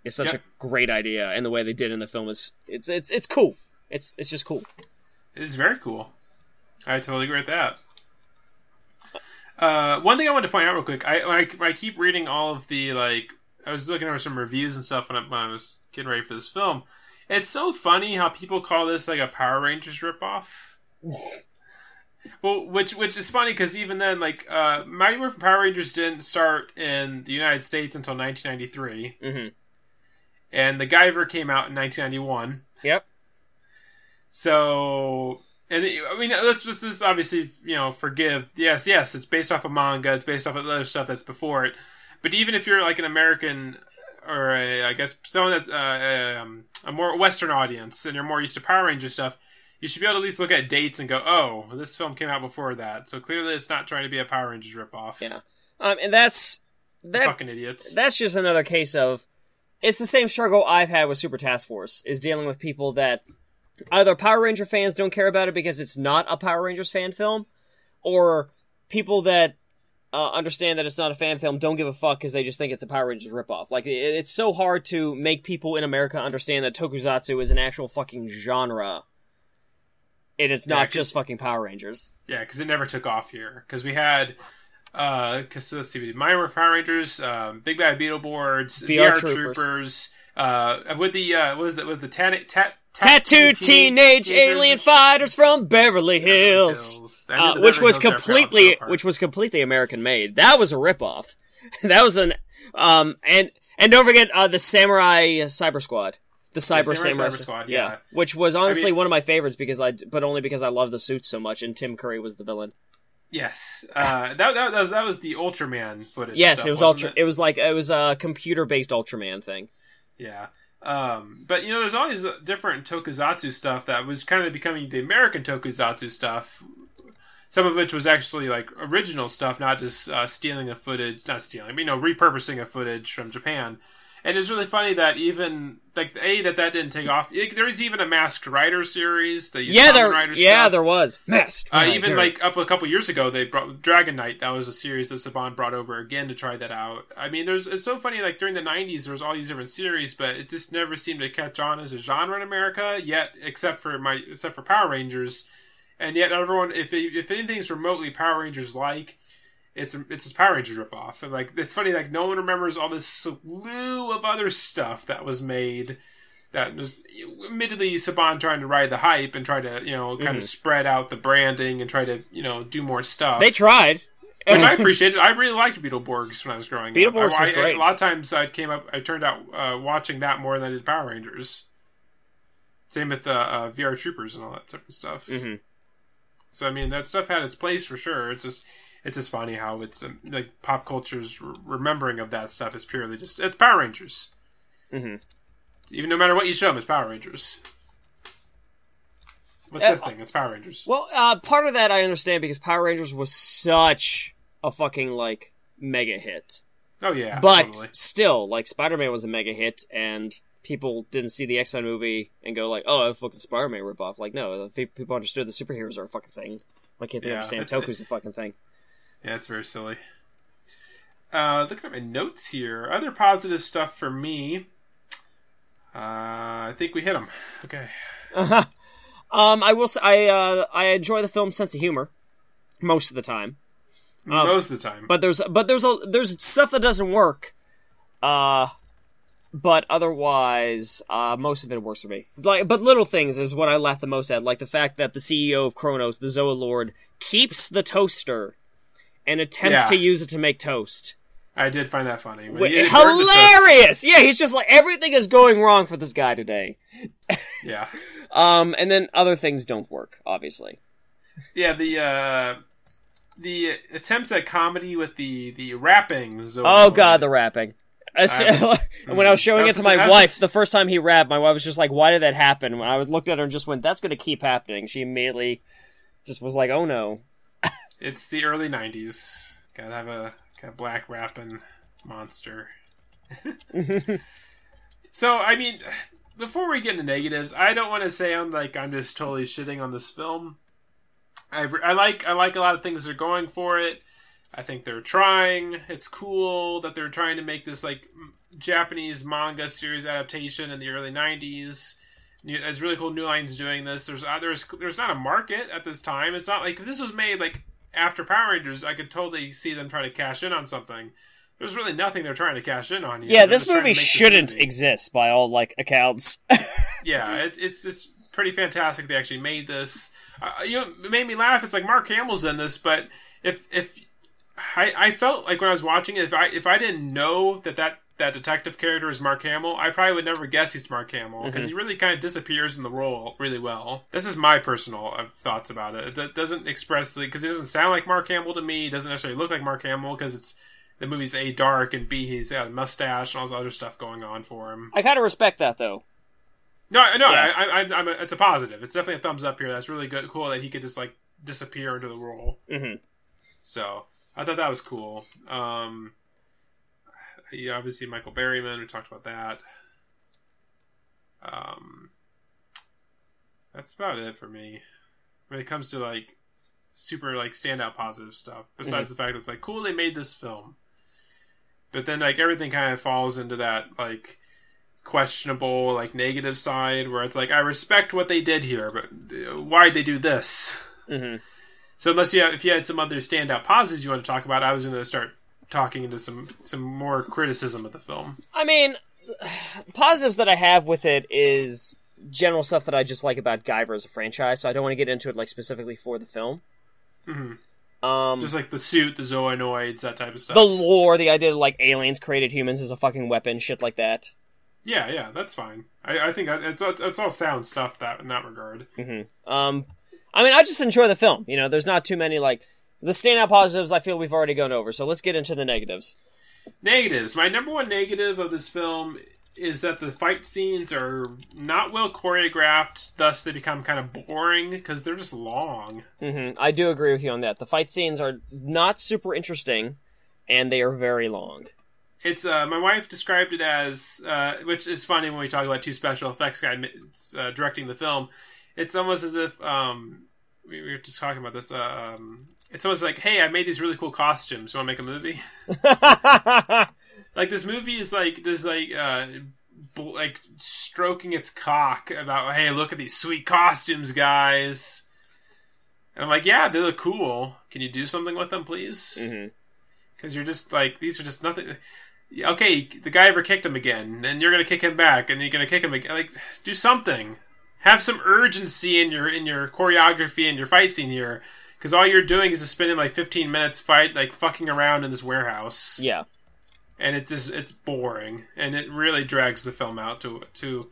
is such Yep. a great idea. And the way they did in the film is it's it's it's cool. It's it's just cool. It is very cool. I totally agree with that. Uh, one thing I wanted to point out real quick, I, I I keep reading all of the like, I was looking over some reviews and stuff when I, when I was getting ready for this film. It's so funny how people call this like a Power Rangers ripoff. well, which which is funny because even then, like, uh, Mighty Morphin Power Rangers didn't start in the United States until 1993, hmm and the Guyver came out in 1991. Yep. So, and it- I mean, let's let's just obviously, you know, forgive. Yes, yes, it's based off of manga. It's based off of other stuff that's before it. But even if you're like an American or a, I guess someone that's uh, um, a more Western audience and you're more used to Power Ranger stuff, you should be able to at least look at dates and go, "Oh, this film came out before that." So clearly, it's not trying to be a Power Rangers ripoff. Yeah. Um, and that's that. fucking idiots. That's just another case of it's the same struggle I've had with Super Task Force is dealing with people that either Power Ranger fans don't care about it because it's not a Power Rangers fan film, or people that uh, understand that it's not a fan film don't give a fuck because they just think it's a Power Rangers ripoff. Like it, it's so hard to make people in America understand that Tokusatsu is an actual fucking genre. And it's Yeah, just fucking Power Rangers. Yeah, because it never took off here. Because we had, uh, cause, let's see, we did Mighty Power Rangers, um, Big Bad Beetleborgs, VR VR, Troopers. Troopers, uh, with the uh, what was that? Was the tan- tat- Tattooed teenage alien fighters from Beverly Hills. Hills. Uh, which was Hills completely which was completely American made. That was a ripoff. that was an um and and don't forget uh, the Samurai Cyber Squad. The Cyber Samurai Samurai, Cyber Squad, yeah. which was honestly mean- one of my favorites because I but only because I love the suits so much and Tim Curry was the villain. yes, uh, that, that, that was that was the Ultraman footage. Yes, stuff, it was ultra. It? was like it was a computer based Ultraman thing. Yeah. Um, but you know, there's always different tokusatsu stuff that was kind of becoming the American tokusatsu stuff. Some of which was actually like original stuff, not just uh, stealing a footage, not stealing, but you know, repurposing a footage from Japan. And it's really funny that even like a that that didn't take off. Like, there was even a Masked Rider series. They used Yeah, there. Rider Yeah, stuff. there was. Masked Uh, even like up a couple years ago, they brought Dragon Knight. That was a series that Saban brought over again to try that out. I mean, there's it's so funny. Like during the '90s, there was all these different series, but it just never seemed to catch on as a genre in America. Yet, except for my except for Power Rangers, and yet everyone, if if anything's remotely Power Rangers like, it's a, it's a Power Rangers ripoff. And like it's funny, like no one remembers all this slew of other stuff that was made. That was admittedly Saban trying to ride the hype and try to you know kind of spread out the branding and try to you know do more stuff. they tried. which I appreciated. I really liked Beetleborgs when I was growing Beetleborgs up. I, was great. A lot of times I came up, I turned out uh, watching that more than I did Power Rangers. Same with uh, uh, VR Troopers and all that type of stuff. Mhm. So I mean, that stuff had its place for sure. It's just, it's just funny how it's um, like pop culture's re- remembering of that stuff is purely just it's Power Rangers. Mhm. Even no matter what you show them, it's Power Rangers. What's Uh, this thing? It's Power Rangers. Well, uh, part of that I understand because Power Rangers was such a fucking like mega hit. oh yeah, but totally. still, like Spider Man was a mega hit, and people didn't see the X Men movie and go like, "Oh, a fucking Spider Man ripoff." Like, no, people understood the superheroes are a fucking thing. Why can't they Yeah, understand Toku's a fucking thing? Yeah, it's very silly. Uh, looking at my notes here, other positive stuff for me. Uh, I think we hit them. Okay. um, I will. Say, I uh, I enjoy the film's sense of humor most of the time, Um, Most of the time. but there's but there's a there's stuff that doesn't work. Uh, but otherwise, uh, most of it works for me. Like, but little things is what I laugh the most at, like the fact that the CEO of Chronos, the Zoalord, keeps the toaster and attempts Yeah. to use it to make toast. I did find that funny. Wait, he did burn the toast. hilarious! Yeah, he's just like everything is going wrong for this guy today. Yeah, Um, and then other things don't work, obviously. yeah. The uh, the attempts at comedy with the the rapping. Oh god, the rapping. I was- and when I was showing That it to my was wife, the first time he rapped, my wife was just like, "Why did that happen?" When I looked at her and just went, "That's going to keep happening," she immediately just was like, "Oh no." It's the early '90s. Gotta have a kind of black rapping monster. so I mean, before we get into negatives, I don't want to say I'm like I'm just totally shitting on this film. I, I like I like a lot of things they're going for it. I think they're trying. It's cool that they're trying to make this like Japanese manga series adaptation in the early '90s. It's really cool. New Line's doing this. There's uh, there's there's not a market at this time. It's not like if this was made like after Power Rangers, I could totally see them trying to cash in on something. There's really nothing they're trying to cash in on here. Yeah, this just trying to movie shouldn't movie. exist by all like accounts. Yeah, it, it's just pretty fantastic. They actually made this. Uh, you know, it made me laugh. It's like Mark Hamill's in this, but if if I, I felt like when I was watching it, if I if I didn't know that that that detective character is Mark Hamill, I probably would never guess he's Mark Hamill because he really kind of disappears in the role really well. This is my personal uh, thoughts about it. It do- doesn't express because it doesn't sound like Mark Hamill to me. It doesn't necessarily look like Mark Hamill because it's the movie's a dark and b he's got a mustache and all this other stuff going on for him. I kind of respect that though. No, I- no, Yeah. I, I, I'm a, it's a positive. It's definitely a thumbs up here. That's really good, cool that he could just like disappear into the role. hmm So I thought that was cool. Um, yeah, obviously Michael Berryman. We talked about that. Um, that's about it for me when it comes to like super like standout positive stuff. Besides the fact that it's like cool they made this film, but then like everything kind of falls into that like questionable like negative side where it's like I respect what they did here, but uh, why'd they do this? hmm So unless you have, if you had some other standout positives you want to talk about, I was going to start talking into some some more criticism of the film. I mean, positives that I have with it is general stuff that I just like about Guyver as a franchise. So I don't want to get into it like specifically for the film. Mhm. Um, Just like the suit, the zoanoids, that type of stuff. the lore, the idea that like aliens created humans as a fucking weapon, shit like that. yeah, yeah, that's fine. I, I think it's it's all sound stuff that in that regard. hmm Um, I mean, I just enjoy the film. You know, there's not too many like the standout positives. I feel we've already gone over. So let's get into the negatives. Negatives. My number one negative of this film is that the fight scenes are not well choreographed. Thus, they become kind of boring because they're just long. hmm I do agree with you on that. The fight scenes are not super interesting, and they are very long. It's uh, my wife described it as, uh, which is funny when we talk about two special effects guys uh, directing the film. It's almost as if um, we we were just talking about this. Uh, um, it's almost like, hey, I made these really cool costumes. You want to make a movie? like this movie is like just like uh, bl- like stroking its cock about, hey, look at these sweet costumes, guys. And I'm like, yeah, they look cool. Can you do something with them, please? because you're just like these are just nothing. Okay, the guy ever kicked him again, and you're gonna kick him back, and you're gonna kick him again. Like, do something. Have some urgency in your in your choreography and your fight scene here, because all you're doing is just spending like 15 minutes fight like fucking around in this warehouse, Yeah. and it's just it's boring, and it really drags the film out to to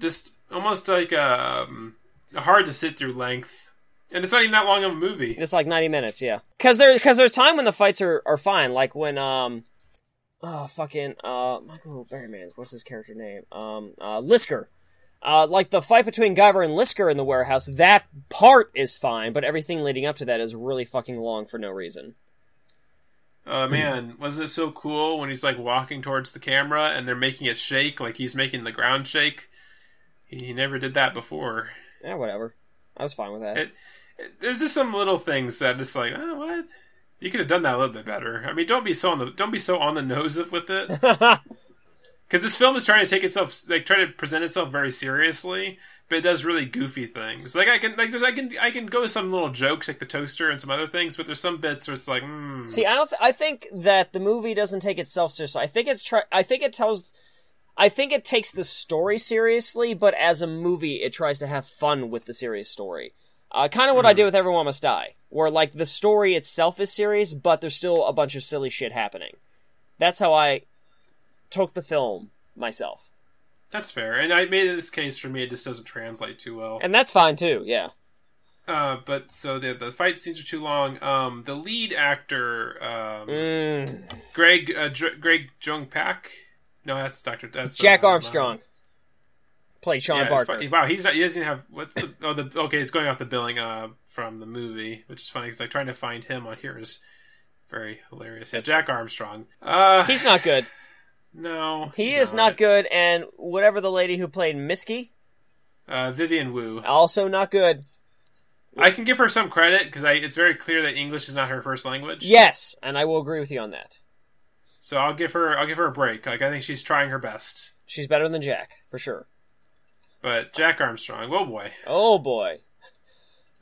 just almost like a, um, hard to sit through length. And it's not even that long of a movie. It's like ninety minutes, yeah. Because there, because there's time when the fights are, are fine, like when um, oh fucking uh, Michael Berryman, what's his character name? Um, uh, Lisker. Uh, like the fight between Guyver and Lisker in the warehouse, that part is fine, but everything leading up to that is really fucking long for no reason. Uh, man, wasn't it so cool when he's like walking towards the camera and they're making it shake, like he's making the ground shake? He, he never did that before. Yeah, whatever. I was fine with that. It, it, there's just some little things that just like, oh, what? You could have done that a little bit better. I mean, don't be so on the don't be so on the nose with it, because this film is trying to take itself like trying to present itself very seriously, but it does really goofy things. Like I can like there's I can I can go with some little jokes like the toaster and some other things, but there's some bits where it's like, mm, See, I don't. Th- I think that the movie doesn't take itself seriously. I think it's try. I think it tells. I think it takes the story seriously, but as a movie, it tries to have fun with the serious story. Uh, kind of what I did with Everyone Must Die, where like the story itself is serious, but there's still a bunch of silly shit happening. That's how I took the film myself, That's fair. And I made this case for me, it just doesn't translate too well. and that's fine too. Yeah. Uh, but so the the fight scenes are too long. Um, the lead actor, um, Mm. Greg uh, Dr- Greg Joung Paik. No, that's Doctor. That's Jack uh, Armstrong played Sean yeah, Barker. Wow, he's not, he doesn't have what's the oh the okay. It's going off the billing uh from the movie, which is funny because like trying to find him on here is very hilarious. Yeah, Jack Armstrong. Uh, He's not good. no, He is not good, and whatever the lady who played Mizky, Uh, Vivian Wu. also not good. I can give her some credit because it's very clear that English is not her first language. Yes, and I will agree with you on that. So I'll give her I'll give her a break. Like I think she's trying her best. She's better than Jack, for sure. But Jack Armstrong, oh boy, Oh boy.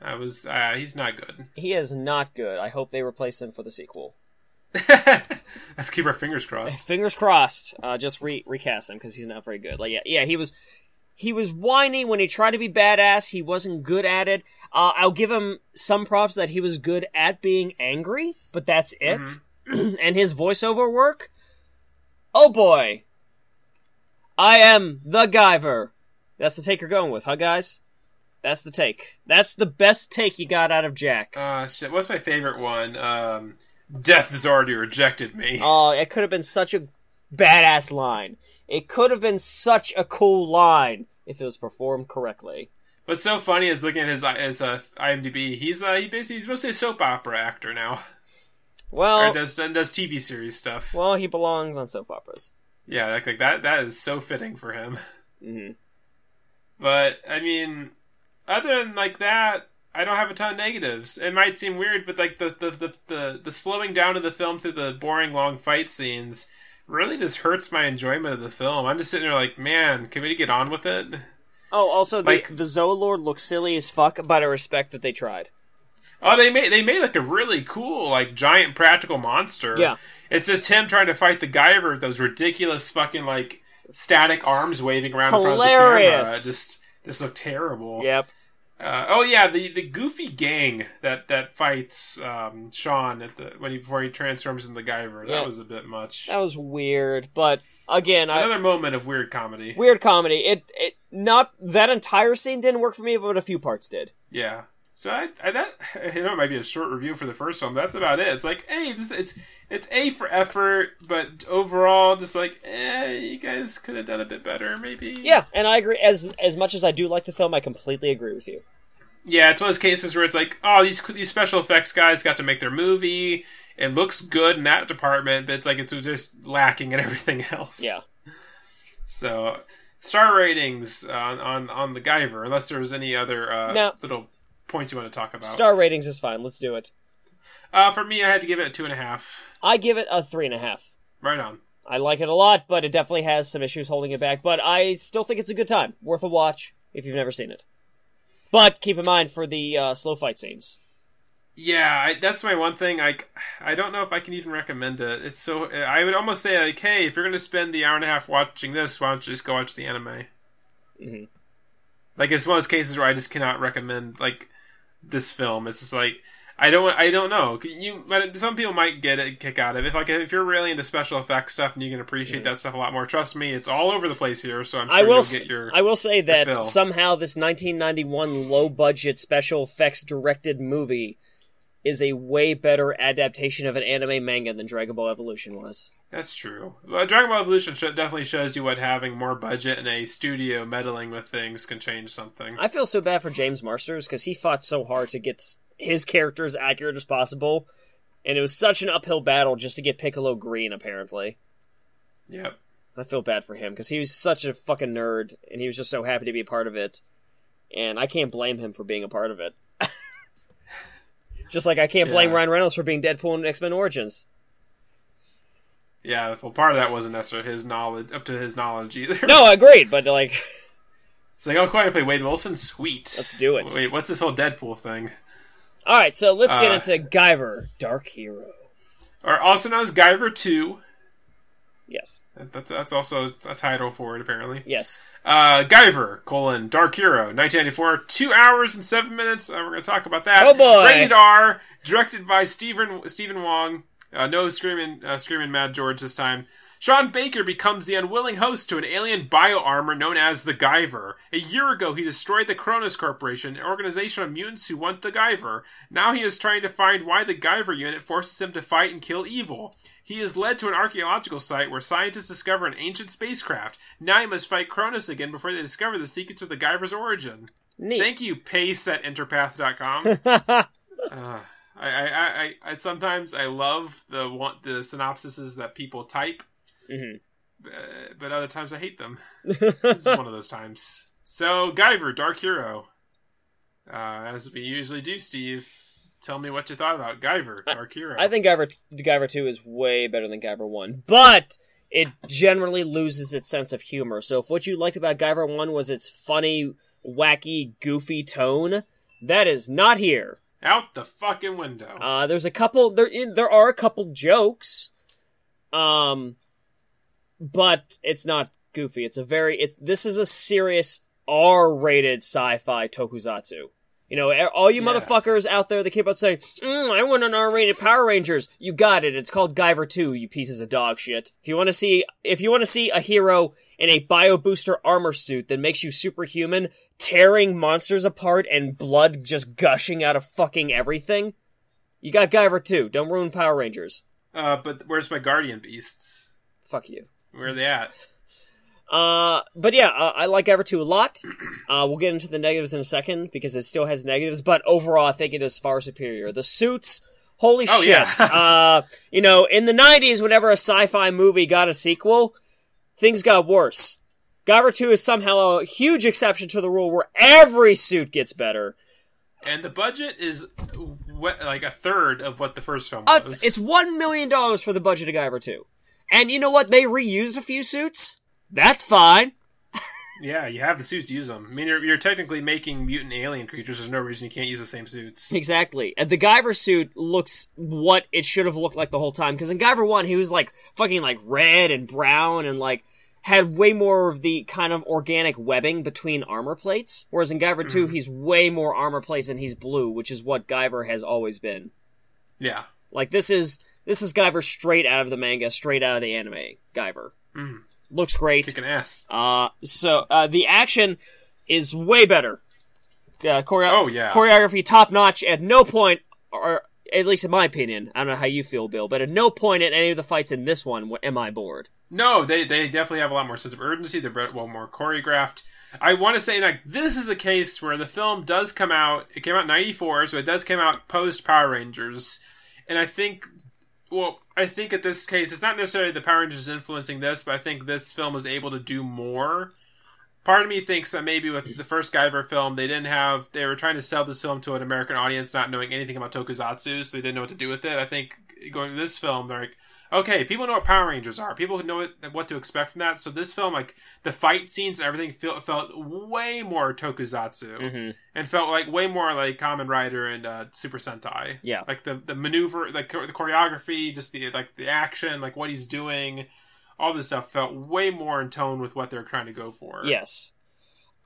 I was uh, he's not good. He is not good. I hope they replace him for the sequel. Let's keep our fingers crossed. Fingers crossed. Uh, just re- recast him because he's not very good. Like, yeah, yeah, he was, he was whiny when he tried to be badass. He wasn't good at it. Uh, I'll give him some props that he was good at being angry, but that's it. and his voiceover work. Oh boy, I am the Guyver. That's the take you're going with, huh, guys? That's the take. That's the best take you got out of Jack. Uh, shit. What's my favorite one? Um, Death has already rejected me. Oh, it could have been such a badass line. It could have been such a cool line if it was performed correctly. What's so funny is looking at his his uh, IMDb. He's uh, he basically he's mostly a soap opera actor now, or Well, does does TV series stuff. well, he belongs on soap operas. Yeah, like, like that that is so fitting for him. hmm But I mean, other than like that, I don't have a ton of negatives. It might seem weird, but like the the the the, the slowing down of the film through the boring long fight scenes really just hurts my enjoyment of the film. I'm just sitting there like, man, can we get on with it? Oh, also, the, Like- the Zoalord looks silly as fuck, but I respect that they tried. Oh, they made they made like a really cool like giant practical monster. Yeah. it's just him trying to fight the Guyver with those ridiculous fucking like static arms waving around in front of the camera. Hilarious. It just just looked terrible. Yep. Uh, oh yeah, the the goofy gang that that fights um, Sean at the when he before he transforms into the Guyver. Yeah. That was a bit much. That was weird, but again, I, Another moment of weird comedy. weird comedy. It it not that entire scene didn't work for me, but a few parts did. Yeah. So I, I that you know it might be a short review for the first one. That's about it. It's like, hey, this it's it's A for effort, but overall, just like, eh, you guys could have done a bit better, maybe. Yeah, and I agree. As as much as I do like the film, I completely agree with you. Yeah, it's one of those cases where it's like, oh, these these special effects guys got to make their movie. It looks good in that department, but it's like it's just lacking in everything else. Yeah. So, star ratings on on on the Guyver, unless there was any other uh, No. little points you want to talk about. Star ratings is fine. Let's do it. uh, for me, I had to give it a two and a half. I give it a three and a half. Right on. I like it a lot, but it definitely has some issues holding it back. But I still think it's a good time, worth a watch if you've never seen it. But keep in mind for the uh, slow fight scenes. Yeah, I, that's my one thing. I I don't know if I can even recommend it. It's so I would almost say like, hey, if you're gonna spend the hour and a half watching this, why don't you just go watch the anime? Mhm. Like it's one of those cases where I just cannot recommend like this film. It's just like I don't I don't know. You some people might get a kick out of it. If like if you're really into special effects stuff and you can appreciate that stuff a lot more, trust me, it's all over the place here. So I'm sure I will. you'll get your I will say that somehow this 1991 low budget special effects directed movie is a way better adaptation of an anime manga than Dragon Ball Evolution was. That's true. Well, Dragon Ball Evolution definitely shows you what having more budget and a studio meddling with things can change something. I feel so bad for James Marsters because he fought so hard to get his character as accurate as possible, and it was such an uphill battle just to get Piccolo green. Apparently, Yep. I feel bad for him because he was such a fucking nerd, and he was just so happy to be a part of it, and I can't blame him for being a part of it. just like I can't blame Yeah. Ryan Reynolds for being Deadpool in X Men Origins. Yeah. Well, part of that wasn't necessarily his knowledge, up to his knowledge either. No, agreed, but like, It's like, oh, cool, I play Wade Wilson. Sweet. Let's do it. Wait, what's this whole Deadpool thing? all right, so let's get Uh, into Guyver, Dark Hero. Or also known as Guyver Two. Yes, That's that's also a title for it apparently. Yes. Uh, Guyver colon Dark Hero 1994, two hours and seven minutes. Uh, we're going to talk about that. Oh, boy. Rated R, directed by Stephen Stephen Wang. Uh, no screaming uh, screaming Mad George this time. Sean Baker becomes the unwilling host to an alien bio armor known as the Guyver. A year ago, he destroyed the Chronos Corporation, an organization of mutants who want the Guyver. Now he is trying to find why the Guyver unit forces him to fight and kill evil. He is led to an archaeological site where scientists discover an ancient spacecraft. Now he must fight Chronos again before they discover the secrets of the Guyver's origin. Neat. Thank you, Pace at Interpath.com. uh, I, I, I, I, sometimes I love the one, the synopsises that people type, Mhm. uh, but other times I hate them. this is one of those times. So, Guyver, Dark Hero. Uh, as we usually do, Steve, tell me what you thought about Guyver, Dark Hero. I think Guyver, Guyver 2 is way better than Guyver 1, but it generally loses its sense of humor. So if what you liked about Guyver 1 was its funny, wacky, goofy tone, that is not here. Out the fucking window. Uh, there's a couple, there, there are a couple jokes, um, but it's not goofy. It's a very, it's, this is a serious R-rated sci-fi tokusatsu. You know, all you Yes. motherfuckers out there that keep on saying, mm, I want an R-rated Power Rangers. You got it. It's called Guyver 2, you pieces of dog shit. If you want to see, if you want to see a hero in a bio booster armor suit that makes you superhuman, tearing monsters apart and blood just gushing out of fucking everything, you got Guyver too. Don't ruin Power Rangers. Uh, but where's my Guardian Beasts? Fuck you. Where are they at? Uh, but yeah, uh, I like Guyver 2 a lot. Uh, we'll get into the negatives in a second because it still has negatives, but overall, I think it is far superior. The suits, holy Oh, shit. yeah. uh, you know, in the 90s, whenever a sci fi movie got a sequel, things got worse. Guyver 2 is somehow a huge exception to the rule where every suit gets better. And the budget is like a third of what the first film Uh, was. it's $1 million for the budget of Guyver 2. And you know what? They reused a few suits. That's fine. yeah, you have the suits. Use them. I mean, you're, you're technically making mutant alien creatures. There's no reason you can't use the same suits. Exactly. And the Guyver suit looks what it should have looked like the whole time. Because in Guyver 1, he was like fucking like red and brown and like had way more of the kind of organic webbing between armor plates. Whereas in Guyver 2, he's way more armor plates and he's blue, which is what Guyver has always been. Yeah. Like this is this is Guyver straight out of the manga, straight out of the anime. Guyver. Mhm. Looks great. Kicking ass. Uh, so uh, the action is way better. Uh, choreo- Oh, yeah. choreography top notch. At no point, or at least in my opinion, I don't know how you feel, Bill, but at no point in any of the fights in this one am I bored. No, they they definitely have a lot more sense of urgency. They're well more choreographed. I want to say like this is a case where the film does come out. It came out in '94, so it does come out post Power Rangers, and I think. Well, I think at this case, it's not necessarily the Power Rangers influencing this, but I think this film was able to do more. Part of me thinks that maybe with the first Guyver film, they didn't have, they were trying to sell this film to an American audience, not knowing anything about tokusatsu, so they didn't know what to do with it. I think going to this film, like, okay, people know what Power Rangers are. People know what, what to expect from that. So this film, like the fight scenes and everything, felt felt way more tokusatsu Mm-hmm. and felt like way more like Kamen Rider and uh, Super Sentai. Yeah. like the the maneuver, like the choreography, just the like the action, like what he's doing. All this stuff felt way more in tone with what they're trying to go for. Yes.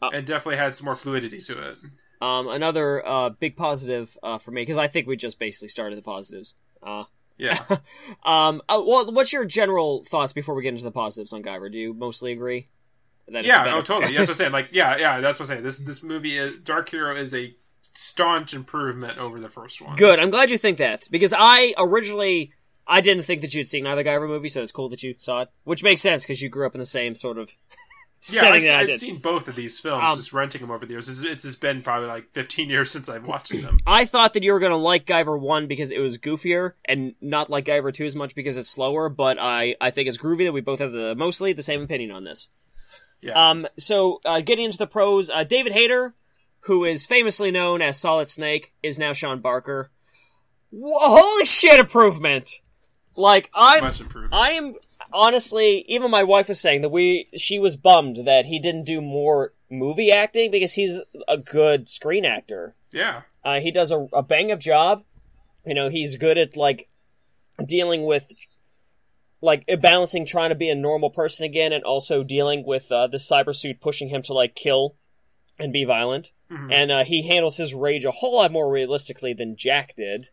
and definitely had some more fluidity to it. Um, another uh, big positive uh, for me because I think we just basically started the positives. Uh, Yeah, um, uh, well, what's your general thoughts before we get into the positives on Guyver? Do you mostly agree? Yeah, oh, totally. Yeah, that's what I'm saying. Like, yeah, yeah, that's what I'm saying. This this movie is Dark Hero is a staunch improvement over the first one. Good. I'm glad you think that because I originally I didn't think that you'd seen either Guyver movie, so it's cool that you saw it, which makes sense because you grew up in the same sort of Yeah, setting I've, that I I've seen both of these films, Um, just renting them over the years. It's, it's just been probably like 15 years since I've watched them. I thought that you were gonna like Guyver one because it was goofier, and not like Guyver two as much because it's slower. But I I think it's groovy that we both have the mostly the same opinion on this. Yeah, Um, so uh, getting into the pros, uh, David Hayter, who is famously known as Solid Snake, is now Sean Barker. Whoa, holy shit, improvement! Like much improved. I am honestly, even my wife was saying that we she was bummed that he didn't do more movie acting because he's a good screen actor. yeah, Uh, he does a, a bang up job. You know, he's good at like dealing with like balancing trying to be a normal person again and also dealing with uh, the cyber suit pushing him to like kill and be violent. Mhm. And uh, he handles his rage a whole lot more realistically than Jack did.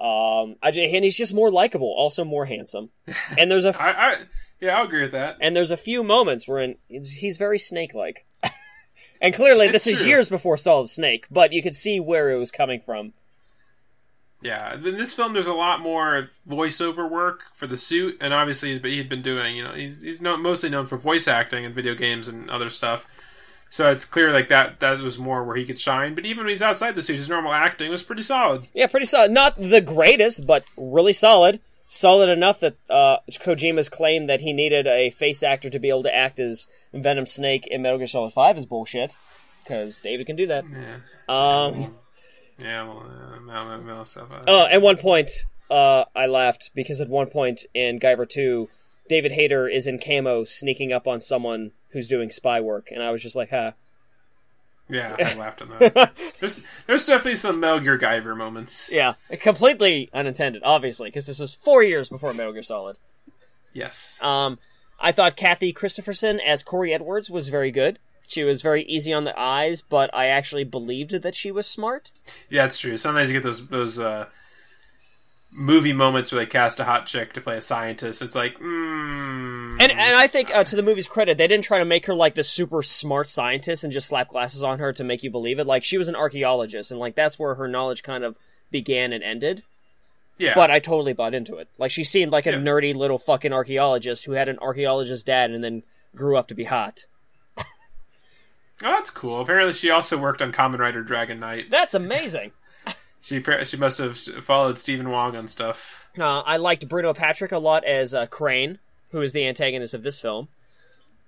Um, and he's just more likable, also more handsome. And there's a f- I, I yeah, I'll agree with that. and there's a few moments wherein he's he's very snake-like. and clearly, It's this is years before Solid Snake, but you could see where it was coming from. Yeah, in this film, there's a lot more voiceover work for the suit, and obviously, he's, he'd been doing, you know, he's he's mostly known for voice acting in video games and other stuff. So it's clear like that that was more where he could shine. But even when he's outside the suit, his normal acting was pretty solid. Yeah, pretty solid. Not the greatest, but really solid. Solid enough that uh, Kojima's claim that he needed a face actor to be able to act as Venom Snake in Metal Gear Solid 5 is bullshit. Because David can do that. Yeah, Um, yeah. Well, uh, oh, at one point, uh, I laughed because at one point in Guyver 2, David Hayter is in camo sneaking up on someone who's doing spy work, and I was just like, huh. yeah, I laughed at that. there's there's definitely some Metal Gear Guyver moments. Yeah, completely unintended, obviously, because this is four years before Metal Gear Solid. Yes. Um, I thought Kathy Christopherson as Corey Edwards was very good. She was very easy on the eyes, but I actually believed that she was smart. Yeah, it's true. Sometimes you get those those uh, movie moments where they cast a hot chick to play a scientist. It's like, mm, And and I think uh, to the movie's credit, they didn't try to make her like the super smart scientist and just slap glasses on her to make you believe it. Like she was an archaeologist, and like that's where her knowledge kind of began and ended. yeah, But I totally bought into it. Like she seemed like a Yeah. nerdy little fucking archaeologist who had an archaeologist dad and then grew up to be hot. oh, that's cool. Apparently, she also worked on Kamen Rider Dragon Knight. That's amazing. She she must have followed Stephen Wang on stuff. Uh, I liked Bruno Patrick a lot as uh, Crane, who is the antagonist of this film,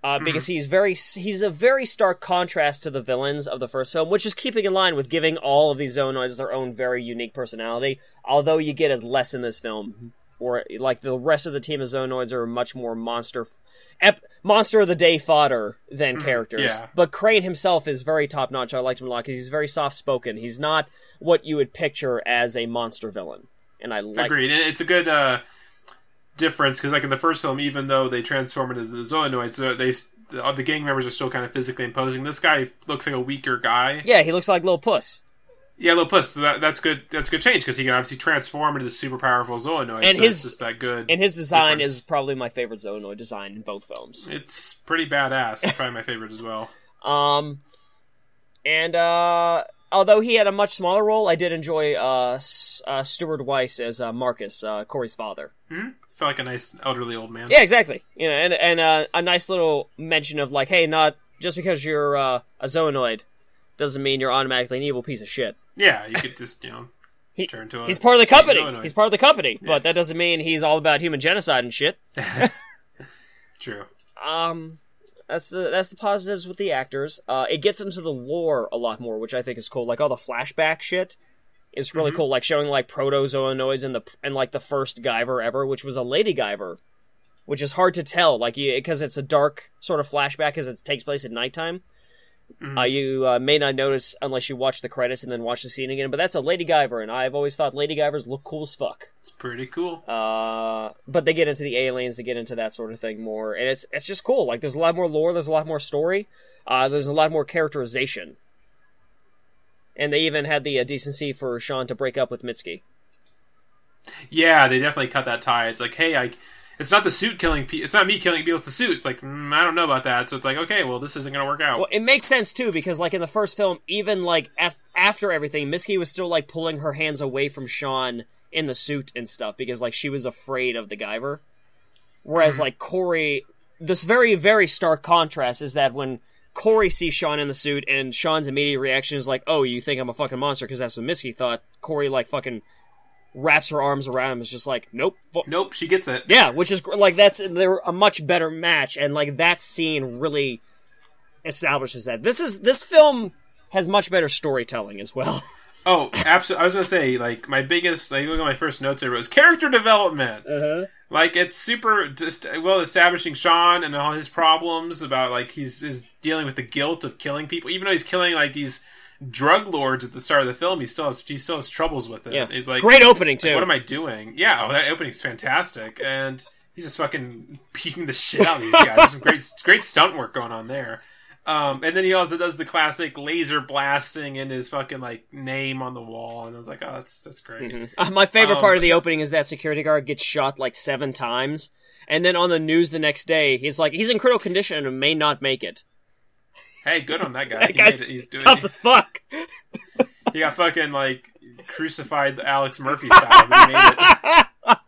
uh, because he's very he's a very stark contrast to the villains of the first film, which is keeping in line with giving all of these Zoanoids their own very unique personality. Although you get it less in this film, or like the rest of the team of Zoanoids are much more monster. Ep- monster of the day fodder than characters, yeah. but Crane himself is very top notch. I liked him a lot because he's very soft spoken. He's not what you would picture as a monster villain, and I like Agreed. And it's a good uh, difference because, like in the first film, even though they transform into the Zoanoids, uh, they the, the gang members are still kind of physically imposing. This guy looks like a weaker guy. Yeah, he looks like little puss. Yeah, little puss. So that, that's good. That's a good change because he can obviously transform into the super powerful Zoanoid. And so his- it's just that good. And his design Difference. is probably my favorite Zoanoid design in both films. It's pretty badass. Probably my favorite as well. Um, and uh, although he had a much smaller role, I did enjoy uh, uh Stuart Weiss as uh, Marcus, uh, Corey's father. Hmm? Felt like a nice elderly old man. Yeah, exactly. You know, and and uh, a nice little mention of like, hey, not just because you're uh, a Zoanoid doesn't mean you're automatically an evil piece of shit. Yeah, you could just you know He- turn to. He's part of the company. Zoanoid. He's part of the company, but that doesn't mean he's all about human genocide and shit. True. um that's the that's the positives with the actors. Uh it gets into the lore a lot more which i think is cool. Like all the flashback shit is really cool like showing like protozoanoids in the and like the first guyver ever which was a lady guyver which is hard to tell. Like because it's a dark sort of flashback because it takes place at nighttime uh, you uh, may not notice unless you watch the credits and then watch the scene again but that's a lady guyver and i've always thought lady guyvers look cool as fuck It's pretty cool. uh, but they get into the aliens, they get into that sort of thing more, and it's it's just cool. Like there's a lot more lore, there's a lot more story, uh, there's a lot more characterization, and they even had the uh, decency for Sean to break up with Mizky. Yeah, they definitely cut that tie. It's like, hey, I, it's not the suit killing people. It's not me killing people. It's the suit. It's like, mm, I don't know about that. So it's like, okay, well, this isn't gonna work out. Well, it makes sense too because like in the first film, even like af- after everything, Mizky was still like pulling her hands away from Sean in the suit and stuff because like she was afraid of the Guyver, whereas like Corey, this very very stark contrast is that when Corey sees Sean in the suit and Sean's immediate reaction is like, "Oh, you think I'm a fucking monster?" Because that's what Mizky thought. Corey like fucking wraps her arms around him. Is just like, "Nope." Nope, she gets it. yeah, which is like that's they're a much better match, and like that scene really establishes that this is this film has much better storytelling as well. Oh, absolutely. I was gonna say, like, my biggest, like, look at my first notes here was character development. Uh-huh. Like, it's super just well establishing Sean and all his problems about like he's is dealing with the guilt of killing people, even though he's killing like these drug lords at the start of the film. He still has he still has troubles with it. Yeah, He's like, great opening too. like, what am I doing? Yeah, oh, that opening's fantastic, and he's just fucking beating the shit out of these guys. Some great great stunt work going on there. Um, and then he also does the classic laser blasting in his fucking like name on the wall, and I was like, oh, that's that's great. Mhm. Uh, my favorite Um, part of the opening is that security guard gets shot like seven times, and then on the news the next day, he's like, he's in critical condition and may not make it. Hey, good on that guy. That He guy's it. He's doing tough it. as fuck. He got fucking like crucified the Alex Murphy style. he made it.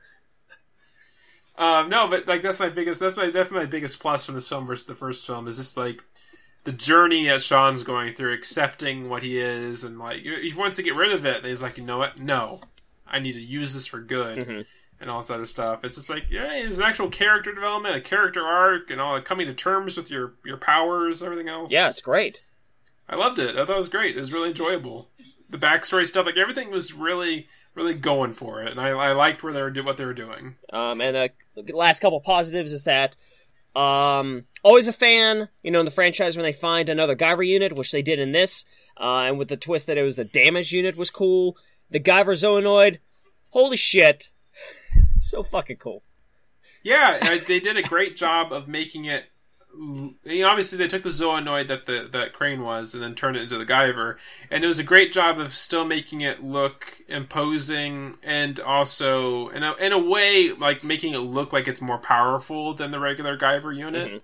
Um, no, but like that's my biggest. That's my definitely my biggest plus from this film versus the first film is just like the journey that Sean's going through, accepting what he is, and like he wants to get rid of it. And he's like, you know what? No, I need to use this for good, Mhm. And all this other stuff. It's just like yeah, there's actual character development, a character arc, and all coming to terms with your your powers, everything else. Yeah, it's great. I loved it. I thought it was great. It was really enjoyable. The backstory stuff, like everything, was really, really going for it, and I, I liked where they were do- what they were doing. Um, and uh, the last couple positives is that um, always a fan, you know, in the franchise when they find another Guyver unit, which they did in this, uh, and with the twist that it was the damage unit was cool. The Guyver Zoanoid, holy shit, so fucking cool. Yeah, they did a great job of making it. You know, obviously, they took the Zoanoid that the that Crane was, and then turned it into the Guyver, and it was a great job of still making it look imposing, and also in a in a way like making it look like it's more powerful than the regular Guyver unit. Mm-hmm.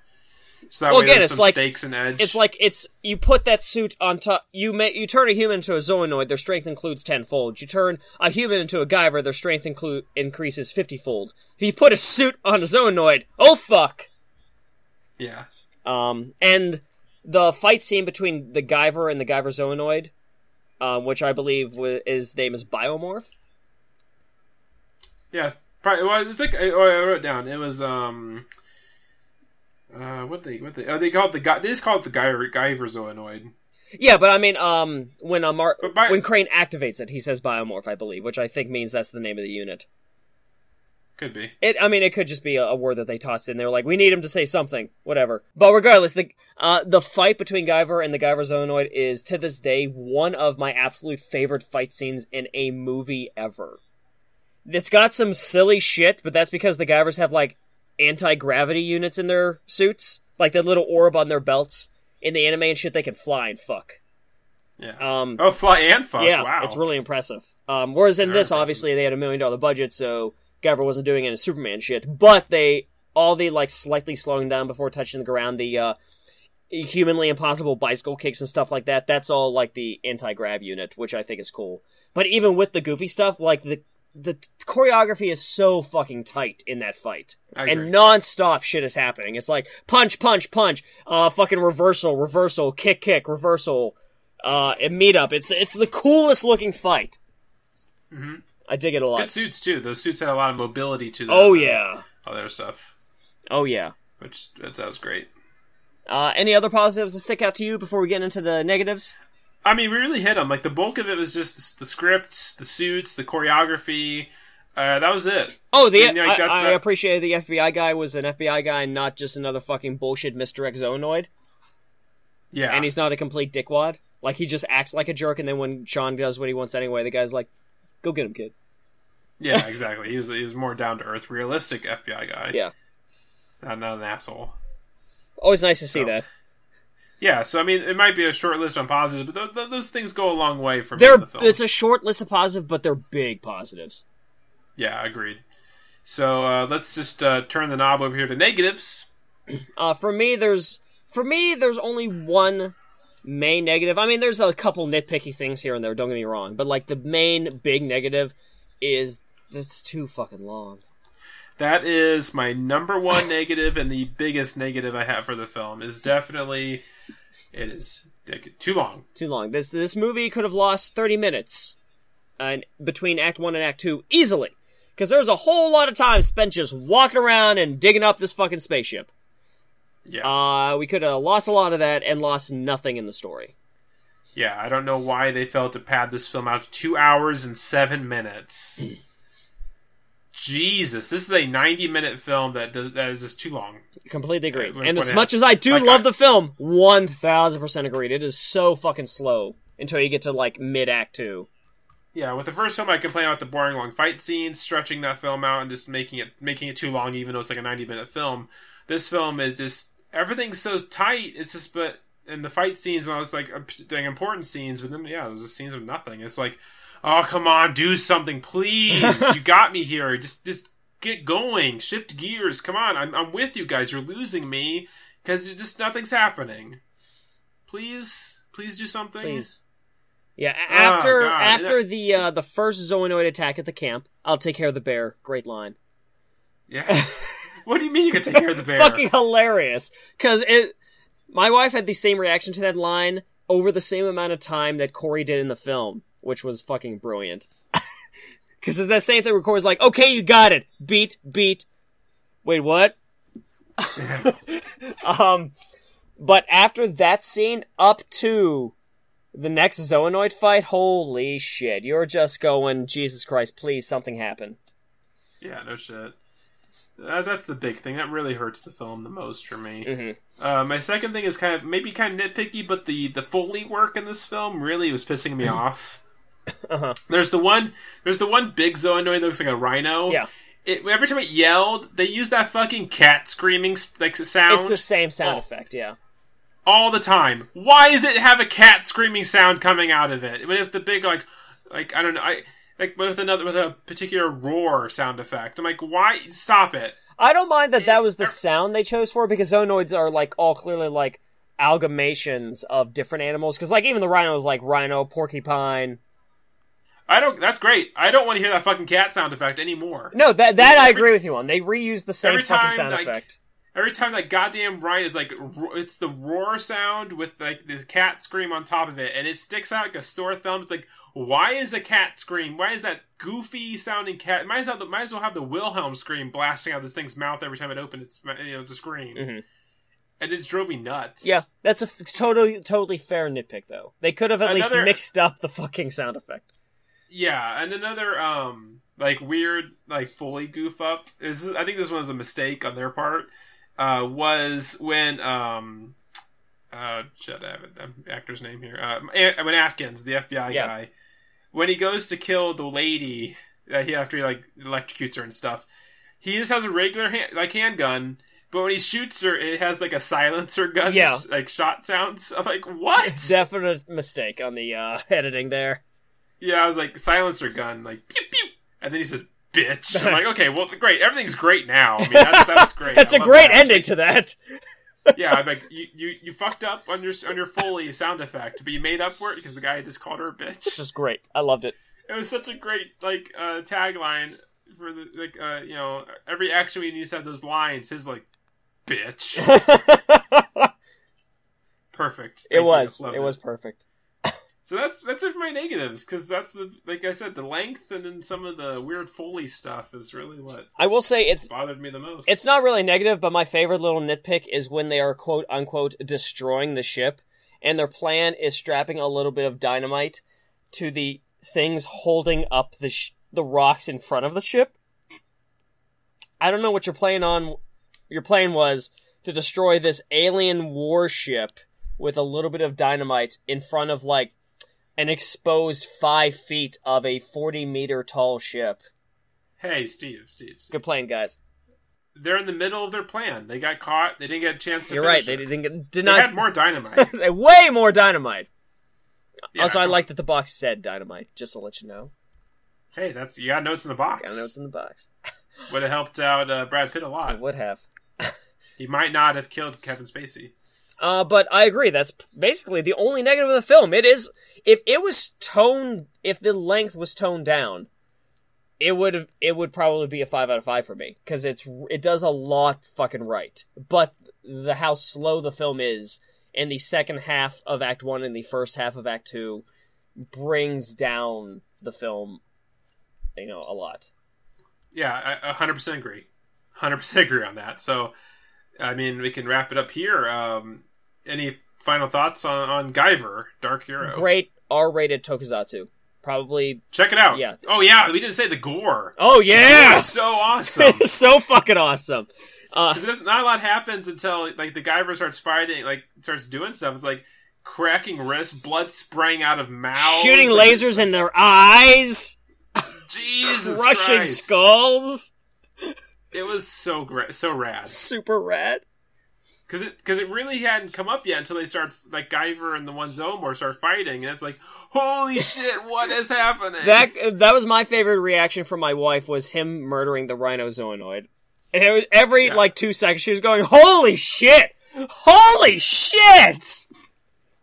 So that Well, way, again, there's it's some like- stakes and edge. It's like it's you put that suit on top. You may you turn a human into a Zoanoid, their strength includes tenfold. You turn a human into a Guyver, their strength include increases fiftyfold. If you put a suit on a Zoanoid, oh fuck! yeah. Um, and the fight scene between the Guyver and the Guyver Zoanoid, um, which I believe wa- his name is Biomorph. Yeah, probably. Well, it's like oh, I wrote it down. It was um, uh, what they what they oh they called the guy. They just called it the guy Guyver Zoanoid. Yeah, but I mean, um, when uh, Mar- when Crane activates it, he says Biomorph, I believe, which I think means that's the name of the unit. Could be. It, I mean, it could just be a, a word that they tossed in. They were like, we need him to say something, whatever. But regardless, the uh, the fight between Guyver and the Guyver Zoanoid is to this day one of my absolute favorite fight scenes in a movie ever. It's got some silly shit, but that's because the Guyvers have like anti gravity units in their suits, like that little orb on their belts. In the anime and shit, they can fly and fuck. Yeah. Um, oh, fly and fuck. yeah, wow. it's really impressive. Um, whereas in Very this, impressive. obviously, they had a million dollar budget, so Guyver wasn't doing any Superman shit. But they all the like slightly slowing down before touching the ground, the uh, humanly impossible bicycle kicks and stuff like that. That's all like the anti grav unit, which I think is cool. But even with the goofy stuff, like the the t- choreography is so fucking tight in that fight, I and non-stop shit is happening. It's like punch, punch, punch, uh, fucking reversal, reversal, kick, kick, reversal, uh, and meet up. It's it's the coolest looking fight. Mhm. I dig it a Good lot. suits too. Those suits had a lot of mobility to them. Oh yeah, Other stuff, oh yeah. which that was great. Uh, any other positives that stick out to you before we get into the negatives? I mean, we really hit them. Like the bulk of it was just the, the scripts, the suits, the choreography. Uh, that was it. Oh, the And, like, I, I not- appreciated the FBI guy was an FBI guy, and not just another fucking bullshit Mister X Zoanoid. Yeah. and he's not a complete dickwad. Like he just acts like a jerk, and then when Sean does what he wants anyway, the guy's like, "Go get him, kid." yeah, exactly. He was he was more down to earth, realistic FBI guy. Yeah, Not, not an asshole. always nice to see So, that. Yeah, so I mean, it might be a short list on positives, but th- th- those things go a long way for me They're in the film. it's a short list of positives, but they're big positives. Yeah, agreed. So uh, let's just uh, turn the knob over here to negatives. Uh, for me, there's for me there's only one main negative. I mean, there's a couple nitpicky things here and there. Don't get me wrong, but like the main big negative is it's too fucking long. That is my number one negative and the biggest negative I have for the film. Is definitely it is too long. Too long. This this movie could have lost thirty minutes, uh, between Act One and Act Two easily, because there's a whole lot of time spent just walking around and digging up this fucking spaceship. Yeah, Uh, we could have lost a lot of that and lost nothing in the story. yeah. I don't know why they felt to pad this film out to two hours and seven minutes. Jesus, this is a ninety-minute film that does that is just too long. Completely agree. And as much as I do like, love I- the film, one thousand percent agreed. It is so fucking slow until you get to like mid act two. Yeah, with the first film, I complain about the boring long fight scenes, stretching that film out, and just making it making it too long, even though it's like a ninety minute film. This film is just everything's so tight. It's just but and the fight scenes, and I was like doing important scenes, but then yeah, those are scenes of nothing. It's like, oh come on, do something, please. you got me here. Just just get going, shift gears. Come on, I'm I'm with you guys. You're losing me because just nothing's happening. Please, please do something. Please. Yeah, after Oh, after the uh, the first Zoanoid attack at the camp, I'll take care of the bear. Great line. Yeah. what do you mean you can take care of the bear? Fucking hilarious. Because it, my wife had the same reaction to that line over the same amount of time that Corey did in the film, which was fucking brilliant. Because it's that same thing where Corey's like, "Okay, you got it. Beat, beat. Wait, what?" um, but after that scene, up to the next Zoanoid fight, holy shit! You're just going, Jesus Christ! Please, something happen. Yeah, no shit. That, that's the big thing. That really hurts the film the most for me. Mhm. Uh, my second thing is kind of maybe kind of nitpicky, but the the foley work in this film really was pissing me off. Uh-huh. There's the one. There's the one big zoanoid that looks like a rhino. Yeah. It, every time it yelled, they used that fucking cat screaming like sound It's the same sound Oh. effect, yeah. all the time. Why does it have a cat screaming sound coming out of it? What if the big like like I don't know I like with another with a particular roar sound effect? I'm like, why stop it? I don't mind that that was the er- sound they chose for because zoanoids are like all clearly like amalgamations of different animals. Because like even the rhino is like rhino, porcupine. I don't. That's great. I don't want to hear that fucking cat sound effect anymore. No, that that I agree with you on. They reuse the same every fucking time, sound like, effect. Every time that goddamn rhino is like, it's the roar sound with like the cat scream on top of it, and it sticks out like a sore thumb. It's like, why is a cat scream? Why is that goofy sounding cat? Might as well, might as well have the Wilhelm scream blasting out this thing's mouth every time it opened its, you know, to scream. Mhm. And it drove me nuts. Yeah, that's a f- totally totally fair nitpick though. They could have at least mixed up the fucking sound effect. Yeah, and another um like weird like Foley goof up is I think this one was a mistake on their part. Uh, was when um uh shut up an actor's name here uh when Atkins the FBI Yeah. guy when he goes to kill the lady uh, he after he like electrocutes her and stuff he just has a regular hand, like handgun but when he shoots her it has like a silencer gun Yeah. like shot sounds I'm like what Definite mistake on the uh, editing there. Yeah, I was like silencer gun, like pew pew, and then he says bitch. I'm like, okay, well, great, everything's great now. I mean, that, that's great. That's I a great that. ending to that. Yeah, I'm like, you, you you fucked up on your on your Foley sound effect, but you made up for it because the guy just called her a bitch. It's just great. I loved it. It was such a great like uh, tagline for the like uh, you know every action we needs to have those lines. His like bitch, perfect. it Thank you. was. Loved It was perfect. So that's that's it for my negatives because that's the like I said the length and then some of the weird Foley stuff is really what I will say it's bothered me the most. it's not really negative, but my favorite little nitpick is when they are quote unquote destroying the ship, and their plan is strapping a little bit of dynamite to the things holding up the sh- the rocks in front of the ship. I don't know what your plan on. Your plan was to destroy this alien warship with a little bit of dynamite in front of like an exposed five feet of a forty meter tall ship. Hey, Steve, Steve, Steve. Good plan, guys. They're in the middle of their plan. They got caught. They didn't get a chance to. You're right. They it. didn't get, did They not had more dynamite. way more dynamite. Yeah, also, I like that the box said dynamite, just to let you know. Hey, that's you got notes in the box. Got notes in the box. Would have helped out uh, Brad Pitt a lot. would have. He might not have killed Kevin Spacey. Uh, but I agree. That's basically the only negative of the film. It is if it was toned, if the length was toned down, it would. It would probably be a five out of five for me because it's it does a lot fucking right. But the how slow the film is, and the second half of Act One and the first half of Act Two, brings down the film, you know, a lot. Yeah, I a hundred percent agree. Hundred percent agree on that. So, I mean, we can wrap it up here. Um, any final thoughts on, on Guyver, Dark Hero? Great R-rated tokusatsu. Probably. Check it out. Yeah. Oh yeah, we didn't say the gore. Oh yeah, so awesome. so fucking awesome. Uh, not a lot happens until like the Guyver starts fighting, like starts doing stuff. It's like cracking wrists, blood spraying out of mouths, Shooting lasers in their eyes, Jesus crushing Christ. skulls. It was so great, so rad. Super rad. Because it because it really hadn't come up yet until they start like Guyver and the one Zomor start fighting, and it's like, holy shit, what is happening? That that was my favorite reaction from my wife was him murdering the rhinozoanoid. And it was, every Yeah. like two seconds she was going, "Holy shit! Holy shit!"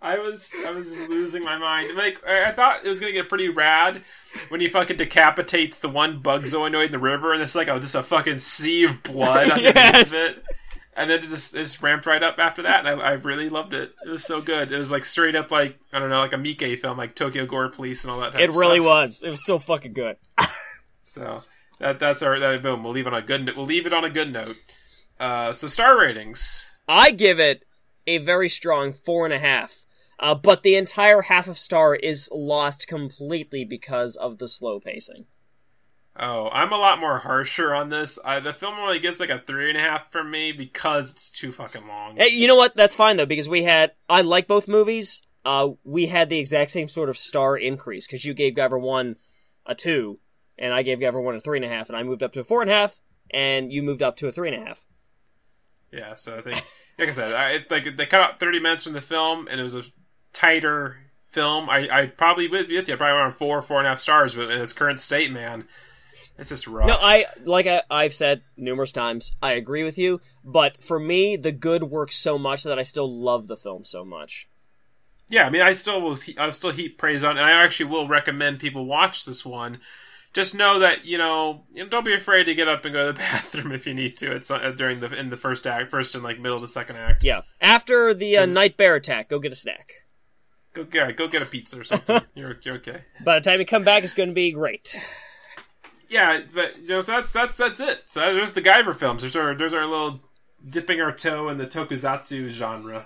I was I was just losing my mind. Like I I thought it was gonna get pretty rad when he fucking decapitates the one bug zoanoid in the river, and it's like oh, just a fucking sea of blood underneath Yes. it. And then it just it just ramped right up after that, and I, I really loved it. It was so good. It was like straight up like I don't know, like a Miike film, like Tokyo Gore Police and all that. Type It really stuff. was. It was so fucking good. So that that's our that, boom. We'll leave it on a good. We'll leave it on a good note. Uh, so star ratings. I give it a very strong four and a half. Uh, but the entire half of star is lost completely because of the slow pacing. Oh, I'm a lot more harsher on this. I, the film only gets like a three and a half from me because it's too fucking long. Hey, you know what? That's fine though because we had I like both movies. Uh, we had the exact same sort of star increase because you gave Guyver one a two, and I gave Guyver one a three and a half, and I moved up to a four and a half, and you moved up to a three and a half. Yeah, so I think, like I said, I, it, like they cut out 30 minutes from the film, and it was a tighter film. I, I probably with you, I probably around four, four and a half stars, but in its current state, man, it's just rough. No, I like I, I've said numerous times. I agree with you, but for me, the good works so much that I still love the film so much. yeah, I mean, I still will, I still heap praise on, and I actually will recommend people watch this one. Just know that you know, you know, don't be afraid to get up and go to the bathroom if you need to. It's during the in the first act, first and like middle of the second act. Yeah. After the uh, night bear attack, go get a snack. Go get go get a pizza or something. you're you're okay. By the time you come back, it's going to be great. Yeah, but you know, so that's that's that's it. So there's the Guyver films. There's our there's our little dipping our toe in the tokusatsu genre.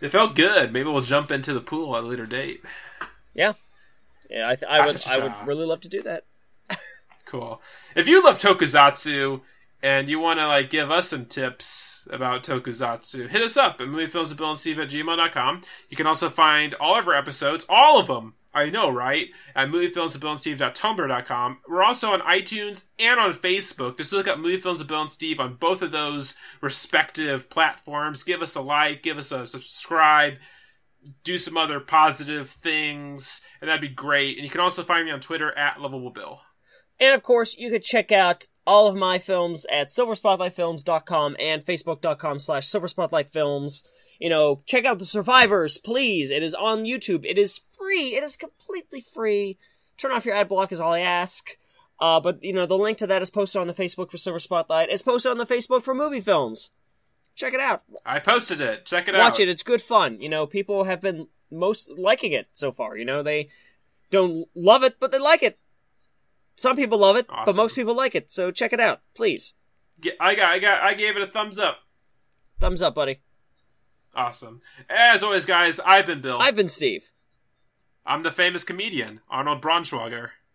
It felt good. Maybe we'll jump into the pool at a later date. Yeah. Yeah, I, th- I would. I would really love to do that. Cool. If you love tokusatsu and you want to like give us some tips about tokusatsu, hit us up at moviefilmswithbillandsteve at gmail.com. You can also find all of our episodes, all of them, I know, right? At moviefilmswithbillandsteve.tumblr.com. We're also on iTunes and on Facebook. Just look up Movie Films with Bill and Steve on both of those respective platforms. Give us a like, give us a subscribe, do some other positive things, and that'd be great. And you can also find me on Twitter at Lovable Bill. And of course, you could check out all of my films at silverspotlightfilms.com and facebook.com slash silverspotlightfilms. You know, check out The Survivors, please. It is on YouTube. It is free. It is completely free. Turn off your ad block is all I ask. Uh, but, you know, the link to that is posted on the Facebook for Silver Spotlight. It's posted on the Facebook for movie films. Check it out. I posted it. Check it Watch out. Watch it. It's good fun. You know, people have been most liking it so far. You know, they don't love it, but they like it. Some people love it, but most people like it. So check it out, please. I got, I got, I gave it a thumbs up. Thumbs up, buddy. Awesome. As always, guys, I've been Bill. I've been Steve. I'm the famous comedian Arnold Braunschweiger.